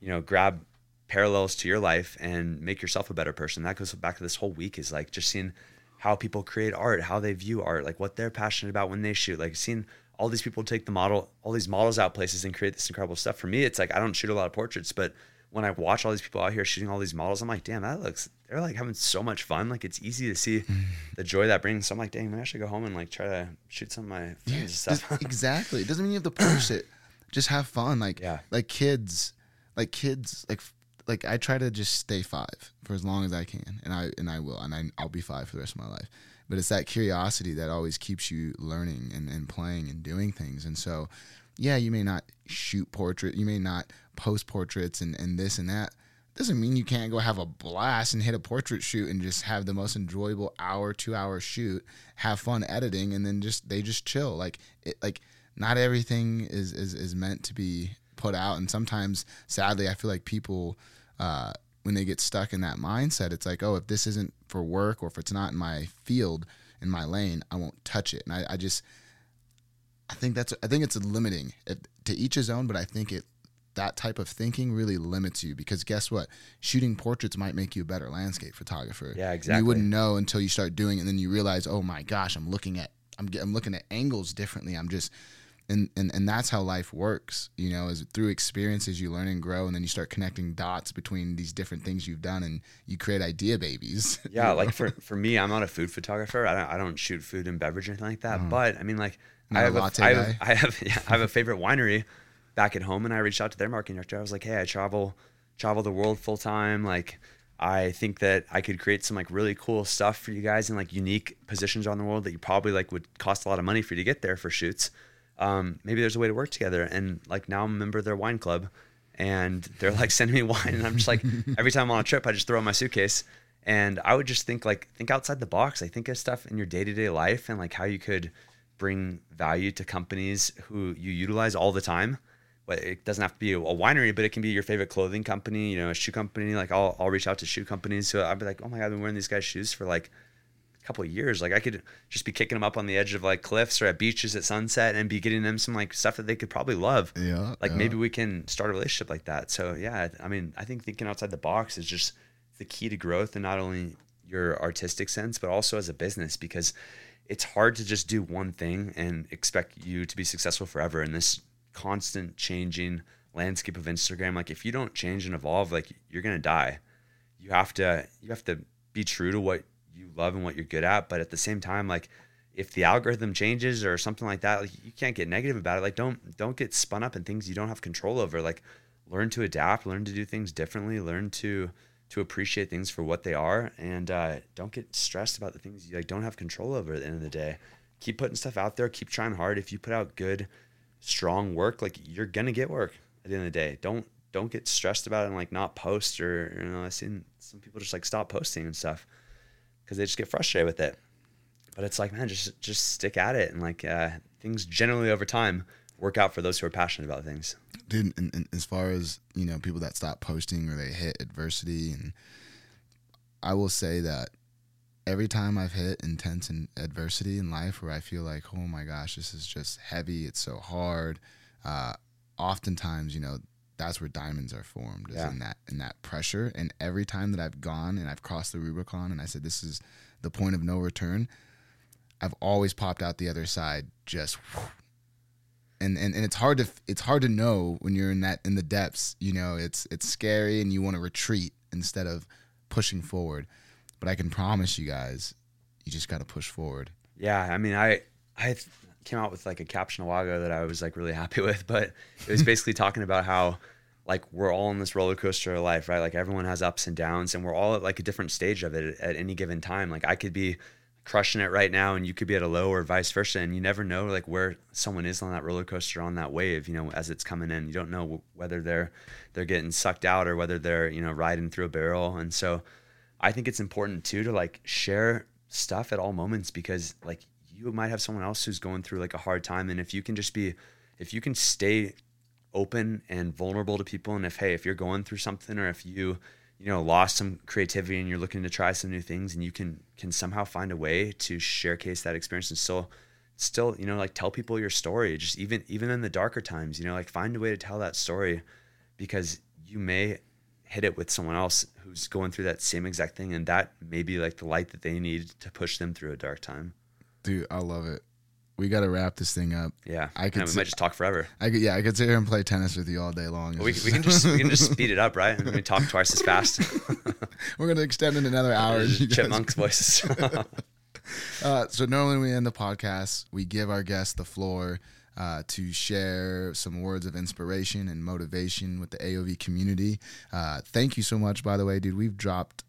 you know, grab parallels to your life and make yourself a better person. That goes back to this whole week is like just seeing how people create art, how they view art, like what they're passionate about when they shoot, like seeing all these people take the model, all these models out places and create this incredible stuff. For me, it's like I don't shoot a lot of portraits, but when I watch all these people out here shooting all these models, I'm like, damn, that looks they're like having so much fun. Like it's easy to see the joy that brings. So I'm like, dang, maybe I should go home and like try to shoot some of my Just- stuff. exactly. It doesn't mean you have to push it. Just have fun. Like Yeah. like kids, like kids, like like I try to just stay five for as long as I can, and I and I will, and I, I'll be five for the rest of my life. But it's that curiosity that always keeps you learning and, and playing and doing things. And so, yeah, you may not shoot portrait, you may not post portraits and, and this and that. Doesn't mean you can't go have a blast and hit a portrait shoot and just have the most enjoyable hour, two hour shoot, have fun editing, and then just they just chill. Like it, like not everything is is is meant to be put out, and sometimes, sadly, I feel like people. Uh, when they get stuck in that mindset, it's like, oh, if this isn't for work or if it's not in my field, in my lane, I won't touch it. And I, I just, I think that's, I think it's limiting it, to each his own, but I think it, that type of thinking really limits you because guess what? Shooting portraits might make you a better landscape photographer. Yeah, exactly. You wouldn't know until you start doing it, and then you realize, oh my gosh, I'm looking at, I'm, I'm looking at angles differently. I'm just, and, and and that's how life works you know is through experiences you learn and grow and then you start connecting dots between these different things you've done and you create idea babies you Yeah, know? like for, for me, I'm not a food photographer. I don't I don't shoot food and beverage or anything like that. Oh. But I mean, like Not I a have a, latte I have? I have yeah, I have a favorite winery back at home, and I reached out to their marketing director. I was like, hey, I travel travel the world full time. Like, I think that I could create some like really cool stuff for you guys in like unique positions around the world that you probably like would cost a lot of money for you to get there for shoots. Um, maybe there's a way to work together. And like now I'm a member of their wine club and they're like sending me wine and I'm just like every time I'm on a trip I just throw in my suitcase and I would just think like think outside the box. I think of stuff in your day-to-day life and like how you could bring value to companies who you utilize all the time. But it doesn't have to be a winery, but it can be your favorite clothing company, you know, a shoe company. Like I'll I'll reach out to shoe companies. So I'd be like, oh my god, I've been wearing these guys' shoes for like couple of years. Like I could just be kicking them up on the edge of like cliffs or at beaches at sunset and be getting them some like stuff that they could probably love. yeah Like yeah. maybe we can start a relationship like that. So yeah, I mean, I think thinking outside the box is just the key to growth and not only your artistic sense, but also as a business because it's hard to just do one thing and expect you to be successful forever in this constant changing landscape of Instagram. Like if you don't change and evolve, like you're gonna die. You have to you have to be true to what you love and what you're good at, but at the same time, like if the algorithm changes or something like that, like you can't get negative about it. Like don't don't get spun up in things you don't have control over. Like learn to adapt, learn to do things differently, learn to to appreciate things for what they are, and uh, don't get stressed about the things you like don't have control over at the end of the day. Keep putting stuff out there. Keep trying hard. If you put out good, strong work, like you're gonna get work at the end of the day. Don't don't get stressed about it and like not post or you know I've seen some people just like stop posting and stuff because they just get frustrated with it. But it's like man, just just stick at it and like uh, things generally over time work out for those who are passionate about things. dude and, and as far as you know people that stop posting or they hit adversity and i will say that every time I've hit intense and adversity in life where I feel like, oh my gosh, this is just heavy, it's so hard. Uh, oftentimes, you know, that's where diamonds are formed is Yeah. in that in that pressure. And every time that I've gone and I've crossed the Rubicon and I said this is the point of no return, I've always popped out the other side just and, and and it's hard to it's hard to know when you're in that in the depths you know it's it's scary and you want to retreat instead of pushing forward but i can promise you guys you just got to push forward Yeah, I mean, I I came out with like a caption a while ago that I was like really happy with, but it was basically talking about how like we're all in this roller coaster of life, right? Like everyone has ups and downs, and we're all at like a different stage of it at any given time. Like I could be crushing it right now, and you could be at a low, or vice versa, and you never know like where someone is on that roller coaster on that wave. You know, as it's coming in, you don't know whether they're they're getting sucked out or whether they're you know riding through a barrel, and so. I think it's important too to like share stuff at all moments because like you might have someone else who's going through like a hard time and if you can just be if you can stay open and vulnerable to people and if hey if you're going through something or if you you know lost some creativity and you're looking to try some new things and you can can somehow find a way to showcase that experience and still still you know like tell people your story just even even in the darker times you know like find a way to tell that story because you may hit it with someone else who's going through that same exact thing and that may be like the light that they need to push them through a dark time dude i love it. We got to wrap this thing up. Yeah. I could And we sit- might just talk forever. I could yeah i could sit here and play tennis with you all day long. We, just- we can just we can just speed it up right? And we talk twice as fast. We're gonna extend it another hour. Chipmunks voices. Uh, so normally when we end the podcast, we give our guests the floor uh, to share some words of inspiration and motivation with the AOV community. Uh, thank you so much, by the way, dude. We've dropped.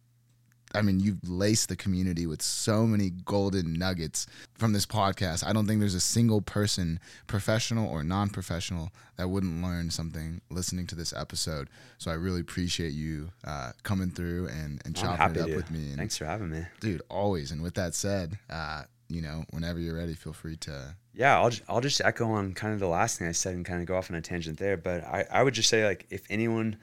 I mean, you've laced the community with so many golden nuggets from this podcast. I don't think there's a single person, professional or non professional, that wouldn't learn something listening to this episode. So I really appreciate you uh, coming through and, and chopping it up to. with me. And thanks for having me dude always and with that said uh you know whenever you're ready feel free to yeah I'll, I'll just echo on kind of the last thing i said and kind of go off on a tangent there but i, I would just say like if anyone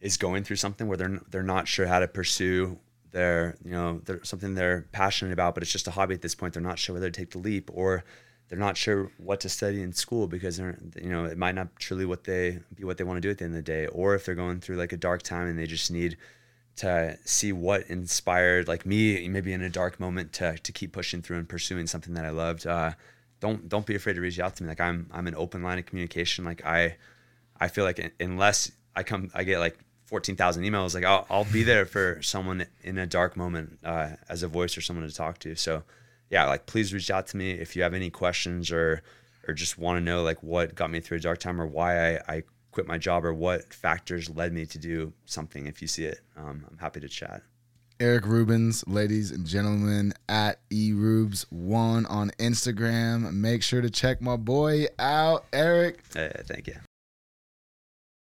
is going through something where they're, they're not sure how to pursue their you know they're, something they're passionate about but it's just a hobby at this point they're not sure whether to take the leap or they're not sure what to study in school because they're you know it might not truly what they be what they want to do at the end of the day or if they're going through like a dark time and they just need to see what inspired like me maybe in a dark moment to to keep pushing through and pursuing something that I loved. Uh, don't don't be afraid to reach out to me. Like I'm I'm an open line of communication. Like I I feel like unless I come I get like fourteen thousand emails, like I'll I'll be there for someone in a dark moment uh, as a voice or someone to talk to. So yeah, like please reach out to me if you have any questions or or just want to know like what got me through a dark time or why I, I quit my job or what factors led me to do something. If you see it, um, I'm happy to chat. eric rubens ladies and gentlemen at erubes1 on instagram make sure to check my boy out eric Uh, thank you.